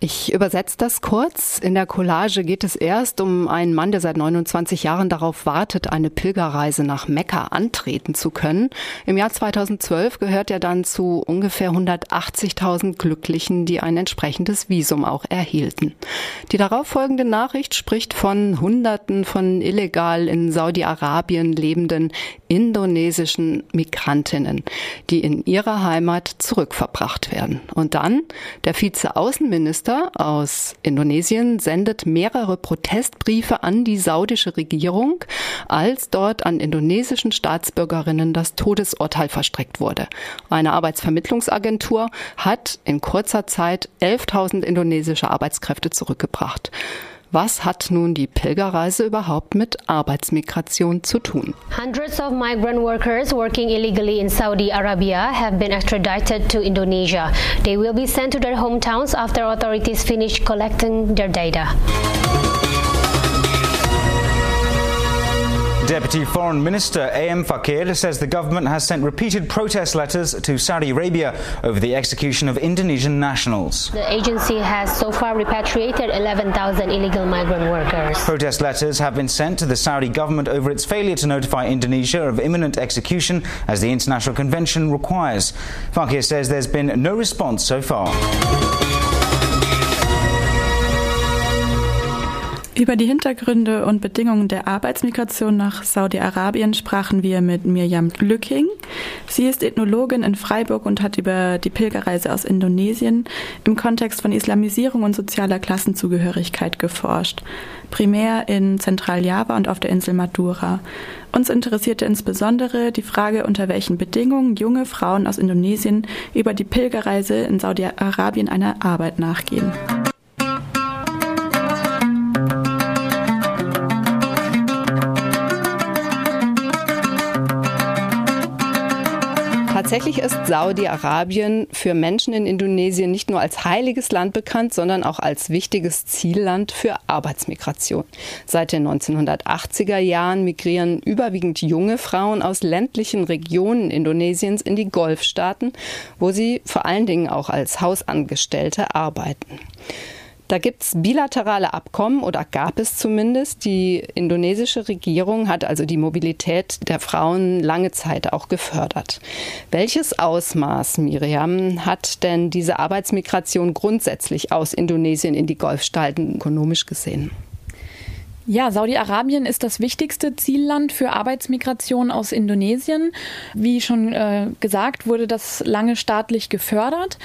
Ich übersetze das kurz. In der Collage geht es erst um einen Mann, der seit 29 Jahren darauf wartet, eine Pilgerreise nach Mekka antreten zu können. Im Jahr 2012 gehört er dann zu ungefähr 180.000 Glücklichen, die ein entsprechendes Visum auch erhielten. Die darauffolgende Nachricht spricht von Hunderten von illegal in Saudi-Arabien lebenden indonesischen Migrantinnen, die in ihrer Heimat zurückverbracht werden. Und dann der Vize-Außenminister Minister aus Indonesien sendet mehrere Protestbriefe an die saudische Regierung, als dort an indonesischen Staatsbürgerinnen das Todesurteil verstreckt wurde. Eine Arbeitsvermittlungsagentur hat in kurzer Zeit 11.000 indonesische Arbeitskräfte zurückgebracht. Was hat nun die Pilgerreise überhaupt mit Arbeitsmigration zu tun? Hundreds of migrant workers working illegally in Saudi Arabia have been extradited to Indonesia. They will be sent to their hometowns after authorities finish collecting their data. Deputy Foreign Minister A.M. Fakir says the government has sent repeated protest letters to Saudi Arabia over the execution of Indonesian nationals. The agency has so far repatriated 11,000 illegal migrant workers. Protest letters have been sent to the Saudi government over its failure to notify Indonesia of imminent execution as the International Convention requires. Fakir says there's been no response so far. Über die Hintergründe und Bedingungen der Arbeitsmigration nach Saudi-Arabien sprachen wir mit Mirjam Lücking. Sie ist Ethnologin in Freiburg und hat über die Pilgerreise aus Indonesien im Kontext von Islamisierung und sozialer Klassenzugehörigkeit geforscht. Primär in Zentraljava und auf der Insel Madura. Uns interessierte insbesondere die Frage, unter welchen Bedingungen junge Frauen aus Indonesien über die Pilgerreise in Saudi-Arabien einer Arbeit nachgehen. Tatsächlich ist Saudi-Arabien für Menschen in Indonesien nicht nur als heiliges Land bekannt, sondern auch als wichtiges Zielland für Arbeitsmigration. Seit den 1980er Jahren migrieren überwiegend junge Frauen aus ländlichen Regionen Indonesiens in die Golfstaaten, wo sie vor allen Dingen auch als Hausangestellte arbeiten. Da gibt es bilaterale Abkommen oder gab es zumindest. Die indonesische Regierung hat also die Mobilität der Frauen lange Zeit auch gefördert. Welches Ausmaß, Miriam, hat denn diese Arbeitsmigration grundsätzlich aus Indonesien in die Golfstaaten ökonomisch gesehen? Ja, Saudi-Arabien ist das wichtigste Zielland für Arbeitsmigration aus Indonesien. Wie schon äh, gesagt, wurde das lange staatlich gefördert.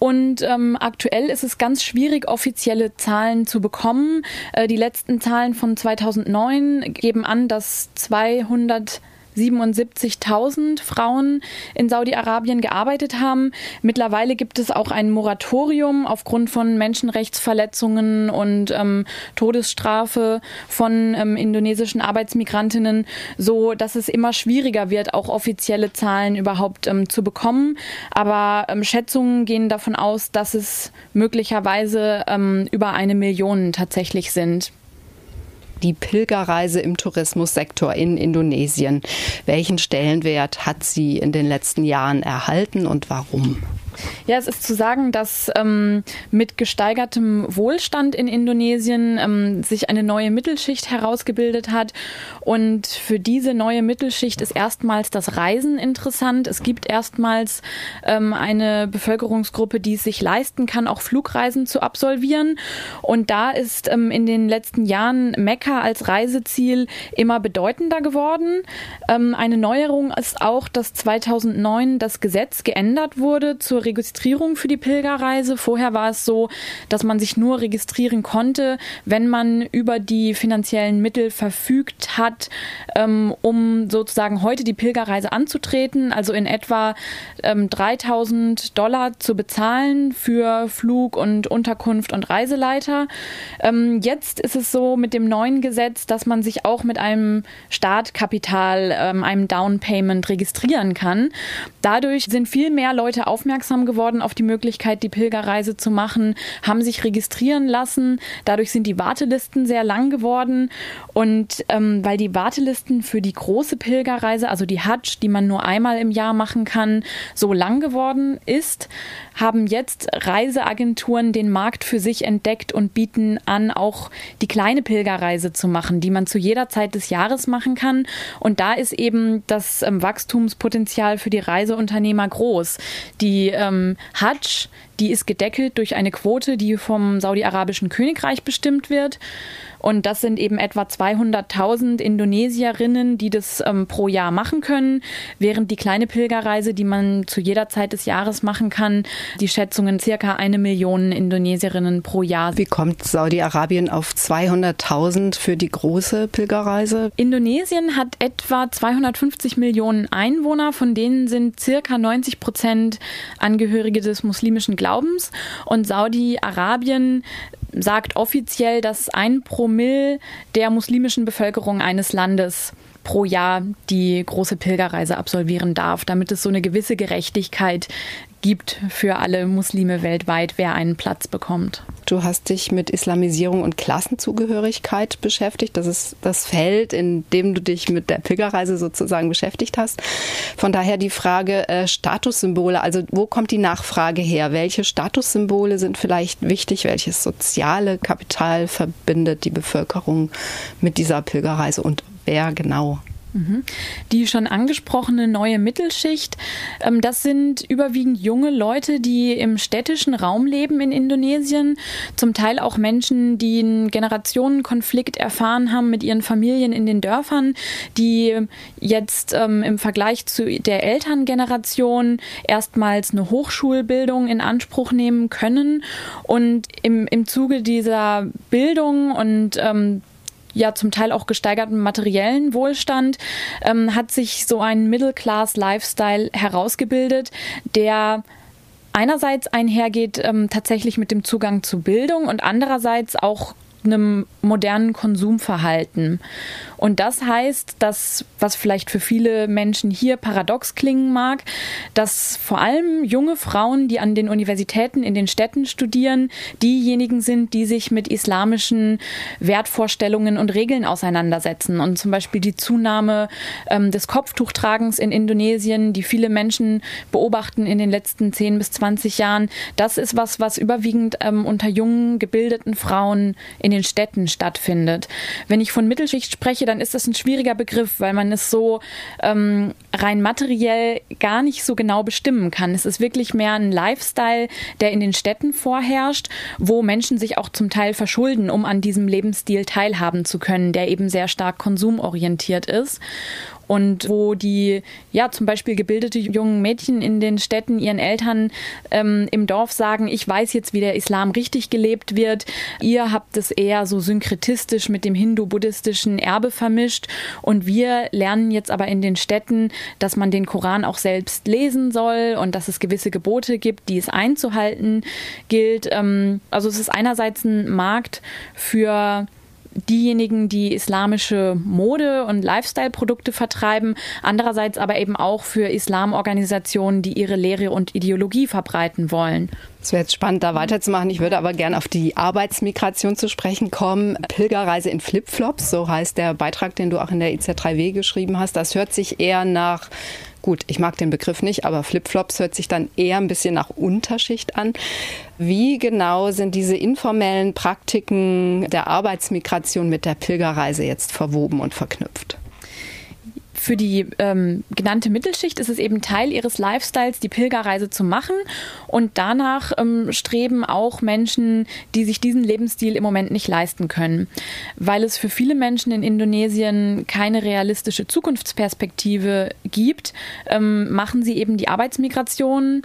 Und ähm, aktuell ist es ganz schwierig, offizielle Zahlen zu bekommen. Äh, die letzten Zahlen von 2009 geben an, dass 200 77.000 Frauen in Saudi-Arabien gearbeitet haben. Mittlerweile gibt es auch ein Moratorium aufgrund von Menschenrechtsverletzungen und ähm, Todesstrafe von ähm, indonesischen Arbeitsmigrantinnen, so dass es immer schwieriger wird, auch offizielle Zahlen überhaupt ähm, zu bekommen. Aber ähm, Schätzungen gehen davon aus, dass es möglicherweise ähm, über eine Million tatsächlich sind. Die Pilgerreise im Tourismussektor in Indonesien. Welchen Stellenwert hat sie in den letzten Jahren erhalten und warum? Ja, es ist zu sagen, dass ähm, mit gesteigertem Wohlstand in Indonesien ähm, sich eine neue Mittelschicht herausgebildet hat. Und für diese neue Mittelschicht ist erstmals das Reisen interessant. Es gibt erstmals ähm, eine Bevölkerungsgruppe, die es sich leisten kann, auch Flugreisen zu absolvieren. Und da ist ähm, in den letzten Jahren Mekka als Reiseziel immer bedeutender geworden. Ähm, eine Neuerung ist auch, dass 2009 das Gesetz geändert wurde zur Registrierung für die Pilgerreise. Vorher war es so, dass man sich nur registrieren konnte, wenn man über die finanziellen Mittel verfügt hat, ähm, um sozusagen heute die Pilgerreise anzutreten, also in etwa ähm, 3000 Dollar zu bezahlen für Flug und Unterkunft und Reiseleiter. Ähm, jetzt ist es so mit dem neuen Gesetz, dass man sich auch mit einem Startkapital, ähm, einem Down Payment registrieren kann. Dadurch sind viel mehr Leute aufmerksam aufmerksam geworden auf die Möglichkeit, die Pilgerreise zu machen, haben sich registrieren lassen. Dadurch sind die Wartelisten sehr lang geworden. Und ähm, weil die Wartelisten für die große Pilgerreise, also die Hajj, die man nur einmal im Jahr machen kann, so lang geworden ist, haben jetzt Reiseagenturen den Markt für sich entdeckt und bieten an, auch die kleine Pilgerreise zu machen, die man zu jeder Zeit des Jahres machen kann. Und da ist eben das ähm, Wachstumspotenzial für die Reiseunternehmer groß. Die ähm, Hajj, die ist gedeckelt durch eine Quote, die vom saudi-arabischen Königreich bestimmt wird. Und das sind eben etwa 200.000 Indonesierinnen, die das ähm, pro Jahr machen können, während die kleine Pilgerreise, die man zu jeder Zeit des Jahres machen kann, die Schätzungen circa eine Million Indonesierinnen pro Jahr. Wie kommt Saudi-Arabien auf 200.000 für die große Pilgerreise? Indonesien hat etwa 250 Millionen Einwohner, von denen sind circa 90 Prozent Angehörige des muslimischen Glaubens und Saudi-Arabien sagt offiziell, dass ein Promille der muslimischen Bevölkerung eines Landes pro Jahr die große Pilgerreise absolvieren darf, damit es so eine gewisse Gerechtigkeit gibt für alle Muslime weltweit, wer einen Platz bekommt. Du hast dich mit Islamisierung und Klassenzugehörigkeit beschäftigt. Das ist das Feld, in dem du dich mit der Pilgerreise sozusagen beschäftigt hast. Von daher die Frage äh, Statussymbole. Also wo kommt die Nachfrage her? Welche Statussymbole sind vielleicht wichtig? Welches soziale Kapital verbindet die Bevölkerung mit dieser Pilgerreise und wer genau? Mhm. Die schon angesprochene neue Mittelschicht, ähm, das sind überwiegend junge Leute, die im städtischen Raum leben in Indonesien, zum Teil auch Menschen, die einen Generationenkonflikt erfahren haben mit ihren Familien in den Dörfern, die jetzt ähm, im Vergleich zu der Elterngeneration erstmals eine Hochschulbildung in Anspruch nehmen können und im, im Zuge dieser Bildung und ähm, ja zum Teil auch gesteigerten materiellen Wohlstand ähm, hat sich so ein Middle-Class-Lifestyle herausgebildet, der einerseits einhergeht ähm, tatsächlich mit dem Zugang zu Bildung und andererseits auch einem modernen Konsumverhalten. Und das heißt, dass, was vielleicht für viele Menschen hier paradox klingen mag, dass vor allem junge Frauen, die an den Universitäten in den Städten studieren, diejenigen sind, die sich mit islamischen Wertvorstellungen und Regeln auseinandersetzen. Und zum Beispiel die Zunahme ähm, des Kopftuchtragens in Indonesien, die viele Menschen beobachten in den letzten 10 bis 20 Jahren, das ist was, was überwiegend ähm, unter jungen, gebildeten Frauen in den Städten stattfindet. Wenn ich von Mittelschicht spreche, dann ist das ein schwieriger Begriff, weil man es so ähm, rein materiell gar nicht so genau bestimmen kann. Es ist wirklich mehr ein Lifestyle, der in den Städten vorherrscht, wo Menschen sich auch zum Teil verschulden, um an diesem Lebensstil teilhaben zu können, der eben sehr stark konsumorientiert ist und wo die, ja, zum Beispiel gebildete jungen Mädchen in den Städten ihren Eltern ähm, im Dorf sagen, ich weiß jetzt, wie der Islam richtig gelebt wird. Ihr habt es eher so synkretistisch mit dem hindu-buddhistischen Erbe vermischt und wir lernen jetzt aber in den Städten, dass man den Koran auch selbst lesen soll und dass es gewisse Gebote gibt, die es einzuhalten gilt. Ähm, also es ist einerseits ein Markt für diejenigen, die islamische Mode- und Lifestyle-Produkte vertreiben, andererseits aber eben auch für Islamorganisationen, die ihre Lehre und Ideologie verbreiten wollen. Es wäre jetzt spannend, da weiterzumachen. Ich würde aber gerne auf die Arbeitsmigration zu sprechen kommen. Pilgerreise in Flipflops, so heißt der Beitrag, den du auch in der IZ3W geschrieben hast. Das hört sich eher nach Gut, ich mag den Begriff nicht, aber Flipflops hört sich dann eher ein bisschen nach Unterschicht an. Wie genau sind diese informellen Praktiken der Arbeitsmigration mit der Pilgerreise jetzt verwoben und verknüpft? Für die ähm, genannte Mittelschicht ist es eben Teil ihres Lifestyles, die Pilgerreise zu machen. Und danach ähm, streben auch Menschen, die sich diesen Lebensstil im Moment nicht leisten können. Weil es für viele Menschen in Indonesien keine realistische Zukunftsperspektive gibt, ähm, machen sie eben die Arbeitsmigration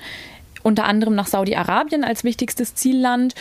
unter anderem nach Saudi-Arabien als wichtigstes Zielland.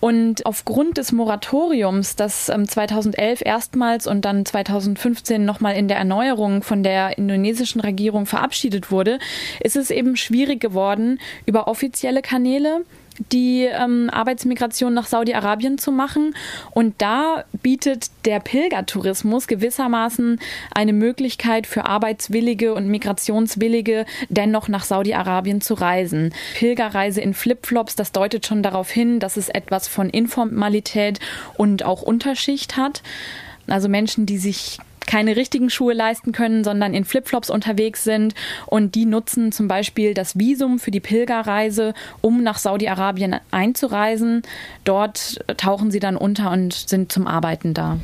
Und aufgrund des Moratoriums, das 2011 ähm, erstmals und dann 2015 nochmal in der Erneuerung von der indonesischen Regierung verabschiedet wurde, ist es eben schwierig geworden, über offizielle Kanäle die ähm, Arbeitsmigration nach Saudi-Arabien zu machen. Und da bietet der Pilgertourismus gewissermaßen eine Möglichkeit für Arbeitswillige und Migrationswillige dennoch nach Saudi-Arabien zu reisen. Pilgerreise in Flipflops, das deutet schon darauf hin, dass es etwas von Informalität und auch Unterschicht hat. Also Menschen, die sich keine richtigen Schuhe leisten können, sondern in Flipflops unterwegs sind. Und die nutzen zum Beispiel das Visum für die Pilgerreise, um nach Saudi-Arabien einzureisen. Dort tauchen sie dann unter und sind zum Arbeiten da.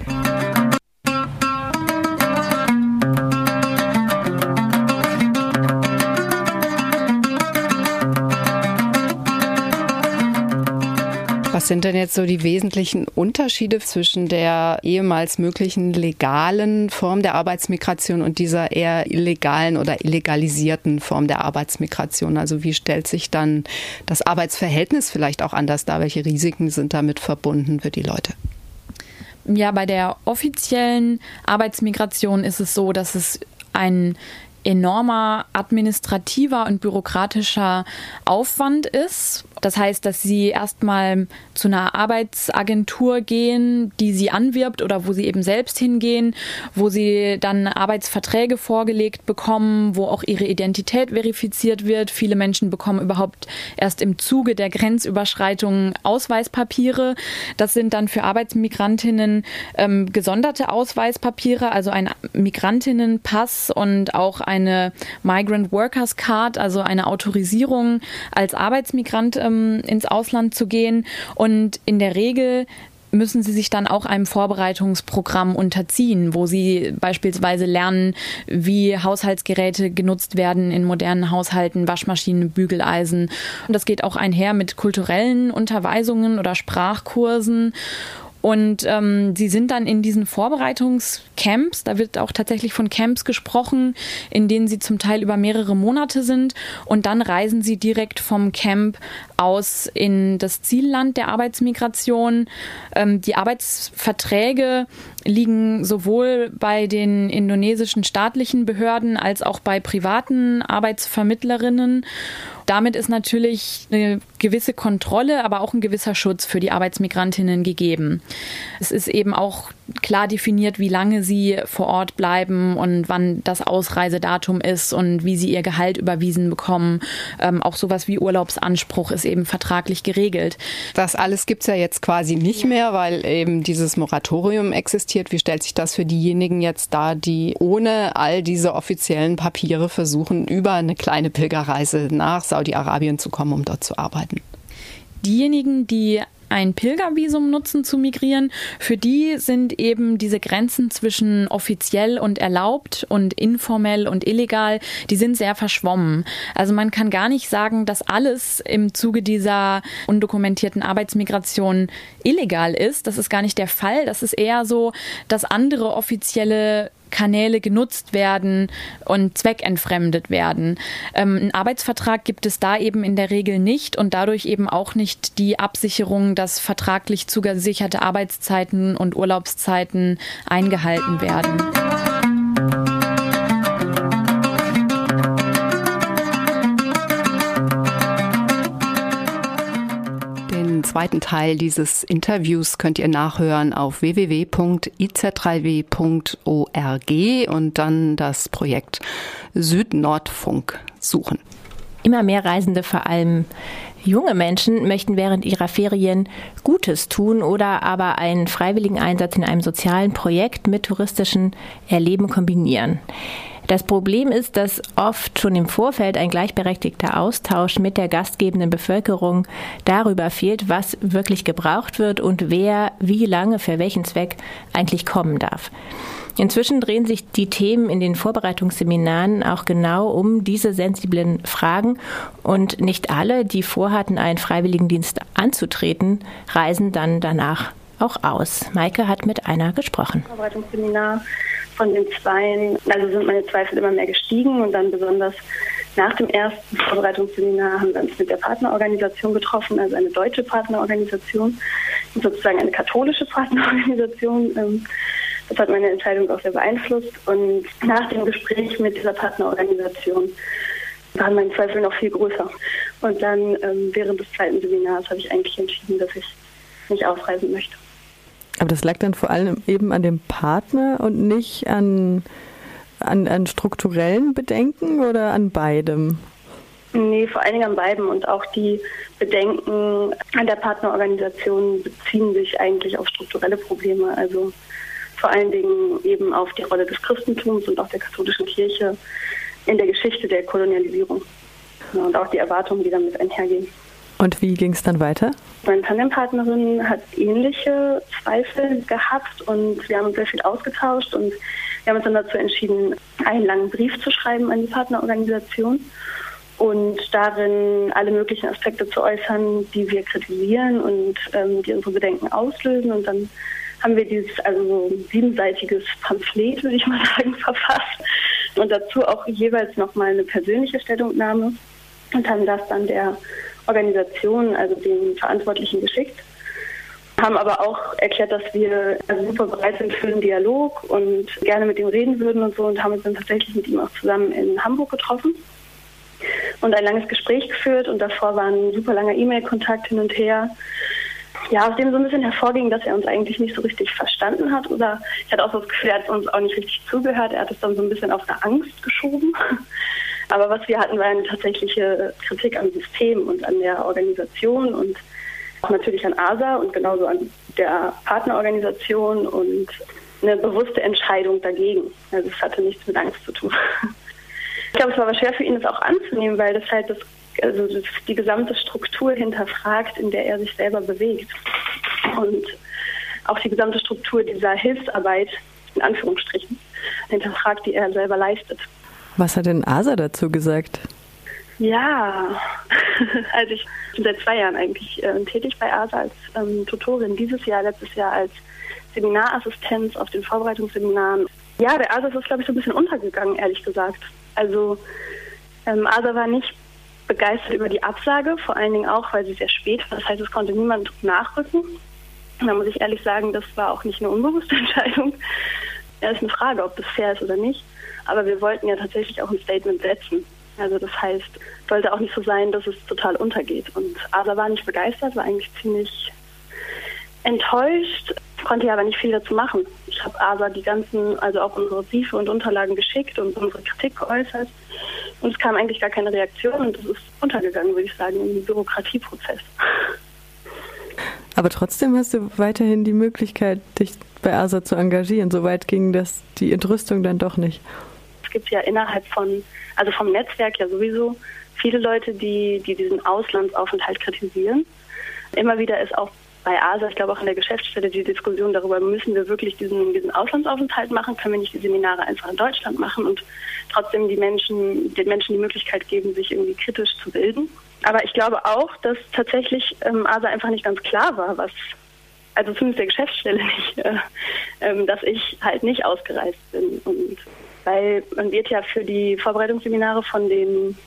Sind denn jetzt so die wesentlichen Unterschiede zwischen der ehemals möglichen legalen Form der Arbeitsmigration und dieser eher illegalen oder illegalisierten Form der Arbeitsmigration? Also wie stellt sich dann das Arbeitsverhältnis vielleicht auch anders dar? Welche Risiken sind damit verbunden für die Leute? Ja, bei der offiziellen Arbeitsmigration ist es so, dass es ein enormer administrativer und bürokratischer Aufwand ist das heißt, dass sie erstmal zu einer Arbeitsagentur gehen, die sie anwirbt oder wo sie eben selbst hingehen, wo sie dann Arbeitsverträge vorgelegt bekommen, wo auch ihre Identität verifiziert wird. Viele Menschen bekommen überhaupt erst im Zuge der Grenzüberschreitung Ausweispapiere. Das sind dann für Arbeitsmigrantinnen ähm, gesonderte Ausweispapiere, also ein Migrantinnenpass und auch eine Migrant Workers Card, also eine Autorisierung als Arbeitsmigrant ähm, ins Ausland zu gehen. Und in der Regel müssen sie sich dann auch einem Vorbereitungsprogramm unterziehen, wo sie beispielsweise lernen, wie Haushaltsgeräte genutzt werden in modernen Haushalten, Waschmaschinen, Bügeleisen. Und das geht auch einher mit kulturellen Unterweisungen oder Sprachkursen. Und ähm, sie sind dann in diesen Vorbereitungscamps, da wird auch tatsächlich von Camps gesprochen, in denen sie zum Teil über mehrere Monate sind. Und dann reisen sie direkt vom Camp aus in das Zielland der Arbeitsmigration. Ähm, die Arbeitsverträge liegen sowohl bei den indonesischen staatlichen Behörden als auch bei privaten Arbeitsvermittlerinnen. Damit ist natürlich eine gewisse Kontrolle, aber auch ein gewisser Schutz für die Arbeitsmigrantinnen gegeben. Es ist eben auch klar definiert, wie lange sie vor Ort bleiben und wann das Ausreisedatum ist und wie sie ihr Gehalt überwiesen bekommen. Ähm, auch sowas wie Urlaubsanspruch ist eben vertraglich geregelt. Das alles gibt es ja jetzt quasi nicht mehr, weil eben dieses Moratorium existiert. Wie stellt sich das für diejenigen jetzt dar, die ohne all diese offiziellen Papiere versuchen, über eine kleine Pilgerreise nach Saudi-Arabien zu kommen, um dort zu arbeiten? Diejenigen, die ein Pilgervisum nutzen zu migrieren, für die sind eben diese Grenzen zwischen offiziell und erlaubt und informell und illegal, die sind sehr verschwommen. Also man kann gar nicht sagen, dass alles im Zuge dieser undokumentierten Arbeitsmigration illegal ist. Das ist gar nicht der Fall. Das ist eher so, dass andere offizielle Kanäle genutzt werden und zweckentfremdet werden. Ähm, ein Arbeitsvertrag gibt es da eben in der Regel nicht und dadurch eben auch nicht die Absicherung, dass vertraglich zugesicherte Arbeitszeiten und Urlaubszeiten eingehalten werden. Zweiten Teil dieses Interviews könnt ihr nachhören auf www.iz3w.org und dann das Projekt Südnordfunk suchen. Immer mehr Reisende, vor allem junge Menschen, möchten während ihrer Ferien Gutes tun oder aber einen freiwilligen Einsatz in einem sozialen Projekt mit touristischen Erleben kombinieren. Das Problem ist, dass oft schon im Vorfeld ein gleichberechtigter Austausch mit der gastgebenden Bevölkerung darüber fehlt, was wirklich gebraucht wird und wer wie lange für welchen Zweck eigentlich kommen darf. Inzwischen drehen sich die Themen in den Vorbereitungsseminaren auch genau um diese sensiblen Fragen und nicht alle, die vorhatten, einen Freiwilligendienst anzutreten, reisen dann danach auch aus. Maike hat mit einer gesprochen. Vorbereitungsseminar von den Zweien, also sind meine Zweifel immer mehr gestiegen und dann besonders nach dem ersten Vorbereitungsseminar haben wir uns mit der Partnerorganisation getroffen, also eine deutsche Partnerorganisation, sozusagen eine katholische Partnerorganisation. Ähm, das hat meine Entscheidung auch sehr beeinflusst. Und nach dem Gespräch mit dieser Partnerorganisation waren meine Zweifel noch viel größer. Und dann ähm, während des zweiten Seminars habe ich eigentlich entschieden, dass ich nicht ausreisen möchte. Aber das lag dann vor allem eben an dem Partner und nicht an, an, an strukturellen Bedenken oder an beidem? Nee, vor allen Dingen an beiden. Und auch die Bedenken an der Partnerorganisation beziehen sich eigentlich auf strukturelle Probleme. Also vor allen Dingen eben auf die Rolle des Christentums und auch der katholischen Kirche in der Geschichte der Kolonialisierung. Und auch die Erwartungen, die damit einhergehen. Und wie ging es dann weiter? Meine Tandempartnerin hat ähnliche Zweifel gehabt und wir haben uns sehr viel ausgetauscht und wir haben uns dann dazu entschieden, einen langen Brief zu schreiben an die Partnerorganisation und darin alle möglichen Aspekte zu äußern, die wir kritisieren und ähm, die unsere Bedenken auslösen. Und dann haben wir dieses also so siebenseitiges Pamphlet, würde ich mal (laughs) sagen, verfasst und dazu auch jeweils nochmal eine persönliche Stellungnahme und haben das dann der Organisation, also den Verantwortlichen geschickt. Haben aber auch erklärt, dass wir super bereit sind für einen Dialog und gerne mit ihm reden würden und so und haben uns dann tatsächlich mit ihm auch zusammen in Hamburg getroffen und ein langes Gespräch geführt und davor war ein super langer E-Mail-Kontakt hin und her. Ja, aus dem so ein bisschen hervorging, dass er uns eigentlich nicht so richtig verstanden hat oder ich hatte auch so das Gefühl, er hat uns auch nicht richtig zugehört. Er hat es dann so ein bisschen auf eine Angst geschoben. Aber was wir hatten, war eine tatsächliche Kritik am System und an der Organisation und auch natürlich an ASA und genauso an der Partnerorganisation und eine bewusste Entscheidung dagegen. Also es hatte nichts mit Angst zu tun. (laughs) Ich glaube, es war aber schwer für ihn, das auch anzunehmen, weil das halt das, also das die gesamte Struktur hinterfragt, in der er sich selber bewegt. Und auch die gesamte Struktur dieser Hilfsarbeit, in Anführungsstrichen, hinterfragt, die er selber leistet. Was hat denn Asa dazu gesagt? Ja, (laughs) also ich bin seit zwei Jahren eigentlich äh, tätig bei ASA als ähm, Tutorin. Dieses Jahr, letztes Jahr als Seminarassistenz auf den Vorbereitungsseminaren. Ja, der ASA ist, glaube ich, so ein bisschen untergegangen, ehrlich gesagt. Also ähm, ASA war nicht begeistert über die Absage, vor allen Dingen auch, weil sie sehr spät war. Das heißt, es konnte niemand nachrücken. Da muss ich ehrlich sagen, das war auch nicht eine unbewusste (laughs) Entscheidung. Es ist eine Frage, ob das fair ist oder nicht. Aber wir wollten ja tatsächlich auch ein Statement setzen. Also das heißt, sollte auch nicht so sein, dass es total untergeht. Und Ada war nicht begeistert, war eigentlich ziemlich enttäuscht, konnte ja aber nicht viel dazu machen. Ich habe Asa die ganzen, also auch unsere Briefe und Unterlagen geschickt und unsere Kritik geäußert. Und es kam eigentlich gar keine Reaktion und das ist untergegangen, würde ich sagen, im Bürokratieprozess. Aber trotzdem hast du weiterhin die Möglichkeit, dich bei ASA zu engagieren. Soweit ging das die Entrüstung dann doch nicht gibt ja innerhalb von, also vom Netzwerk ja sowieso viele Leute, die, die diesen Auslandsaufenthalt kritisieren. Immer wieder ist auch bei ASA, ich glaube auch in der Geschäftsstelle, die Diskussion darüber, müssen wir wirklich diesen, diesen Auslandsaufenthalt machen, können wir nicht die Seminare einfach in Deutschland machen und trotzdem die Menschen, den Menschen die Möglichkeit geben, sich irgendwie kritisch zu bilden. Aber ich glaube auch, dass tatsächlich ähm, ASA einfach nicht ganz klar war, was, also zumindest der Geschäftsstelle (laughs) nicht, äh, äh, dass ich halt nicht ausgereist bin und weil man wird ja für die Vorbereitungsseminare von den,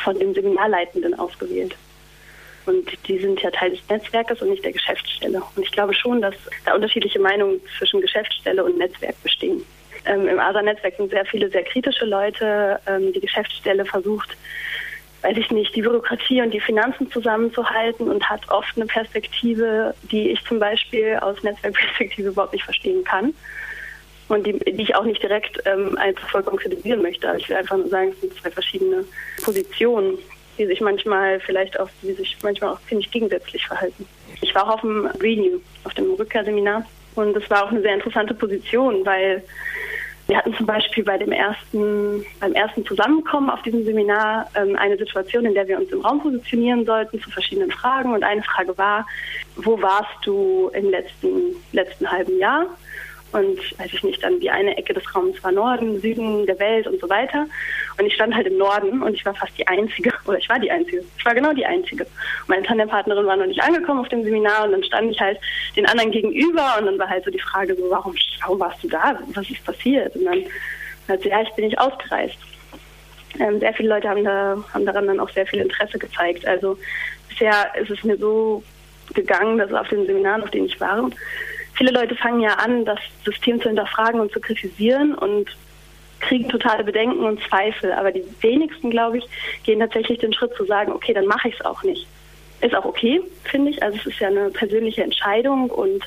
von den Seminarleitenden ausgewählt. Und die sind ja Teil des Netzwerkes und nicht der Geschäftsstelle. Und ich glaube schon, dass da unterschiedliche Meinungen zwischen Geschäftsstelle und Netzwerk bestehen. Ähm, Im ASA-Netzwerk sind sehr viele sehr kritische Leute. Ähm, die Geschäftsstelle versucht weiß ich nicht, die Bürokratie und die Finanzen zusammenzuhalten und hat oft eine Perspektive, die ich zum Beispiel aus Netzwerkperspektive überhaupt nicht verstehen kann und die, die ich auch nicht direkt ähm, als vollkommen kritisieren möchte. Aber ich will einfach nur sagen, es sind zwei verschiedene Positionen, die sich manchmal vielleicht auch, die sich manchmal auch ziemlich gegensätzlich verhalten. Ich war auch auf dem Renew, auf dem Rückkehrseminar und das war auch eine sehr interessante Position, weil wir hatten zum Beispiel bei dem ersten, beim ersten Zusammenkommen auf diesem Seminar ähm, eine Situation, in der wir uns im Raum positionieren sollten zu verschiedenen Fragen. Und eine Frage war, wo warst du im letzten, letzten halben Jahr? Und weiß ich nicht, dann die eine Ecke des Raums war Norden, Süden der Welt und so weiter. Und ich stand halt im Norden und ich war fast die Einzige, (laughs) oder ich war die Einzige, ich war genau die Einzige. Meine Tandempartnerin war noch nicht angekommen auf dem Seminar und dann stand ich halt den anderen gegenüber und dann war halt so die Frage so, warum, warum warst du da? Was ist passiert? Und dann halt so, ja, ich bin nicht ausgereist. Ähm, sehr viele Leute haben, da, haben daran dann auch sehr viel Interesse gezeigt. Also bisher ist es mir so gegangen, dass auf den Seminaren, auf denen ich war, viele Leute fangen ja an, das System zu hinterfragen und zu kritisieren und kriegen totale Bedenken und Zweifel. Aber die wenigsten, glaube ich, gehen tatsächlich den Schritt zu sagen, okay, dann mache ich es auch nicht. Ist auch okay, finde ich. Also es ist ja eine persönliche Entscheidung und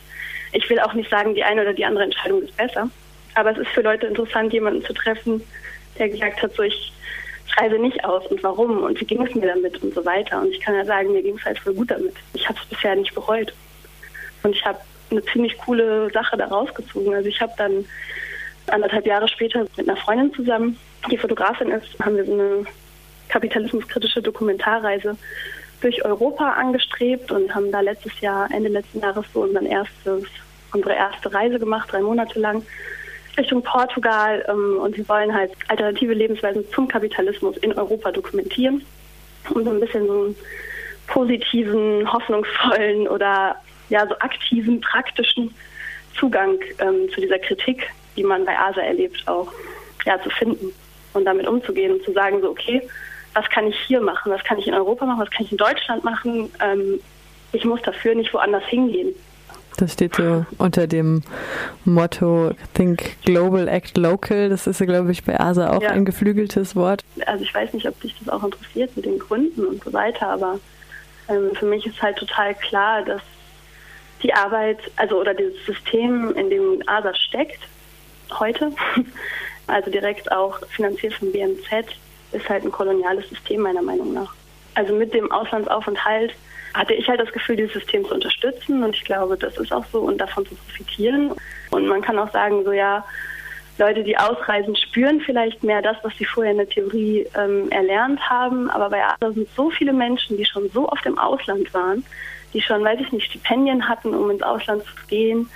ich will auch nicht sagen, die eine oder die andere Entscheidung ist besser. Aber es ist für Leute interessant, jemanden zu treffen, der gesagt hat, so ich reise nicht aus und warum und wie ging es mir damit und so weiter. Und ich kann ja sagen, mir ging es halt voll gut damit. Ich habe es bisher nicht bereut. Und ich habe eine ziemlich coole Sache da rausgezogen. Also ich habe dann anderthalb Jahre später mit einer Freundin zusammen, die Fotografin ist, haben wir so eine kapitalismuskritische Dokumentarreise durch Europa angestrebt und haben da letztes Jahr, Ende letzten Jahres so unseren erstes, unsere erste Reise gemacht, drei Monate lang Richtung Portugal ähm, und wir wollen halt alternative Lebensweisen zum Kapitalismus in Europa dokumentieren, um so ein bisschen so einen positiven, hoffnungsvollen oder ja, so aktiven, praktischen Zugang ähm, zu dieser Kritik, die man bei ASA erlebt, auch ja, zu finden und damit umzugehen und zu sagen, so, okay, was kann ich hier machen, was kann ich in Europa machen, was kann ich in Deutschland machen, ähm, ich muss dafür nicht woanders hingehen. Das steht so unter dem Motto Think Global, Act Local. Das ist, glaube ich, bei ASA auch ja. ein geflügeltes Wort. Also ich weiß nicht, ob dich das auch interessiert mit den Gründen und so weiter, aber ähm, für mich ist halt total klar, dass die Arbeit, also oder dieses System, in dem ASA steckt, heute, (laughs) also direkt auch finanziert vom BMZ, ist halt ein koloniales System meiner Meinung nach. Also mit dem Auslandsaufenthalt hatte ich halt das Gefühl, dieses System zu unterstützen und ich glaube, das ist auch so und davon zu profitieren. Und man kann auch sagen, so ja, Leute, die ausreisen, spüren vielleicht mehr das, was sie vorher in der Theorie ähm, erlernt haben. Aber bei ASA sind so viele Menschen, die schon so oft im Ausland waren, die schon, weiß ich nicht, Stipendien hatten, um ins Ausland zu gehen,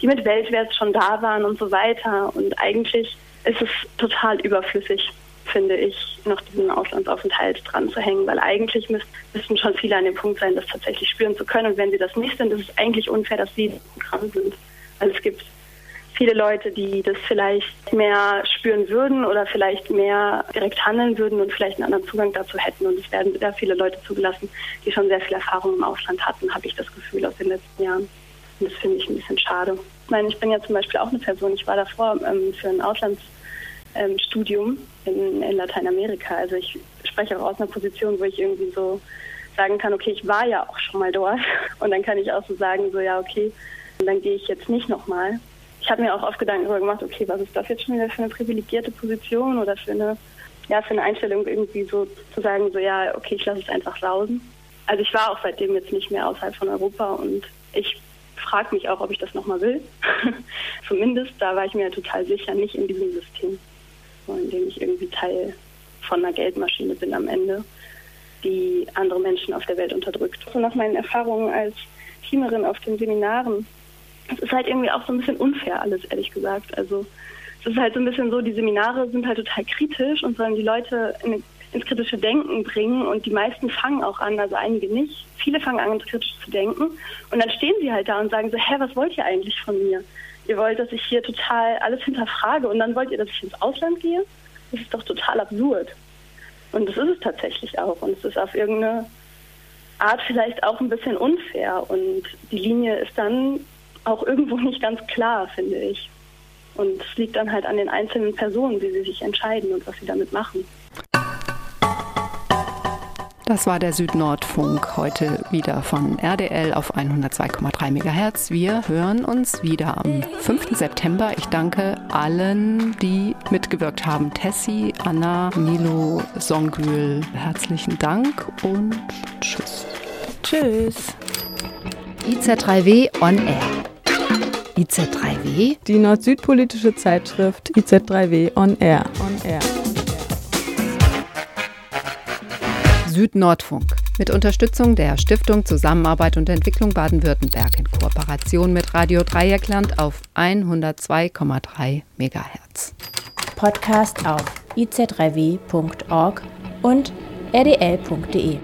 die mit Weltwert schon da waren und so weiter. Und eigentlich ist es total überflüssig, finde ich, noch diesen Auslandsaufenthalt dran zu hängen, weil eigentlich müssten schon viele an dem Punkt sein, das tatsächlich spüren zu können. Und wenn sie das nicht sind, ist es eigentlich unfair, dass sie dran sind. Weil es gibt viele Leute, die das vielleicht mehr spüren würden oder vielleicht mehr direkt handeln würden und vielleicht einen anderen Zugang dazu hätten. Und es werden sehr viele Leute zugelassen, die schon sehr viel Erfahrung im Ausland hatten, habe ich das Gefühl aus den letzten Jahren. Und das finde ich ein bisschen schade. Ich meine, ich bin ja zum Beispiel auch eine Person, ich war davor ähm, für ein Auslandsstudium ähm, in, in Lateinamerika. Also ich spreche auch aus einer Position, wo ich irgendwie so sagen kann, okay, ich war ja auch schon mal dort. (laughs) Und dann kann ich auch so sagen, so ja, okay, dann gehe ich jetzt nicht nochmal ich habe mir auch oft Gedanken darüber gemacht, okay, was ist das jetzt schon wieder für eine privilegierte Position oder für eine, ja, für eine Einstellung irgendwie so zu sagen, so ja, okay, ich lasse es einfach sausen. Also ich war auch seitdem jetzt nicht mehr außerhalb von Europa und ich frage mich auch, ob ich das nochmal will. (laughs) Zumindest, da war ich mir total sicher, nicht in diesem System, in dem ich irgendwie Teil von einer Geldmaschine bin am Ende, die andere Menschen auf der Welt unterdrückt. So nach meinen Erfahrungen als Teamerin auf den Seminaren es ist halt irgendwie auch so ein bisschen unfair alles, ehrlich gesagt. Also es ist halt so ein bisschen so, die Seminare sind halt total kritisch und sollen die Leute in, ins kritische Denken bringen und die meisten fangen auch an, also einige nicht. Viele fangen an, kritisch zu denken und dann stehen sie halt da und sagen so, hä, was wollt ihr eigentlich von mir? Ihr wollt, dass ich hier total alles hinterfrage und dann wollt ihr, dass ich ins Ausland gehe? Das ist doch total absurd. Und das ist es tatsächlich auch. Und es ist auf irgendeine Art vielleicht auch ein bisschen unfair. Und die Linie ist dann auch irgendwo (laughs) nicht ganz klar, finde ich. Und es liegt dann halt an den einzelnen Personen, wie sie sich entscheiden und was sie damit machen. Das war der Südnordfunk heute wieder von RDL auf 102,3 MHz. Wir hören uns wieder am 5. September. Ich danke allen, die mitgewirkt haben. Tessie, Anna, Milo, Songül. Herzlichen Dank und tschüss. Tschüss. IZ3W on Air. IZ3W? Die nord-süd-politische Zeitschrift IZ3W on Air. On Air. Südnordfunk mit Unterstützung der Stiftung Zusammenarbeit und Entwicklung Baden-Württemberg in Kooperation mit Radio Dreieckland auf 102,3 MHz. Podcast auf iz3w.org und rdl.de.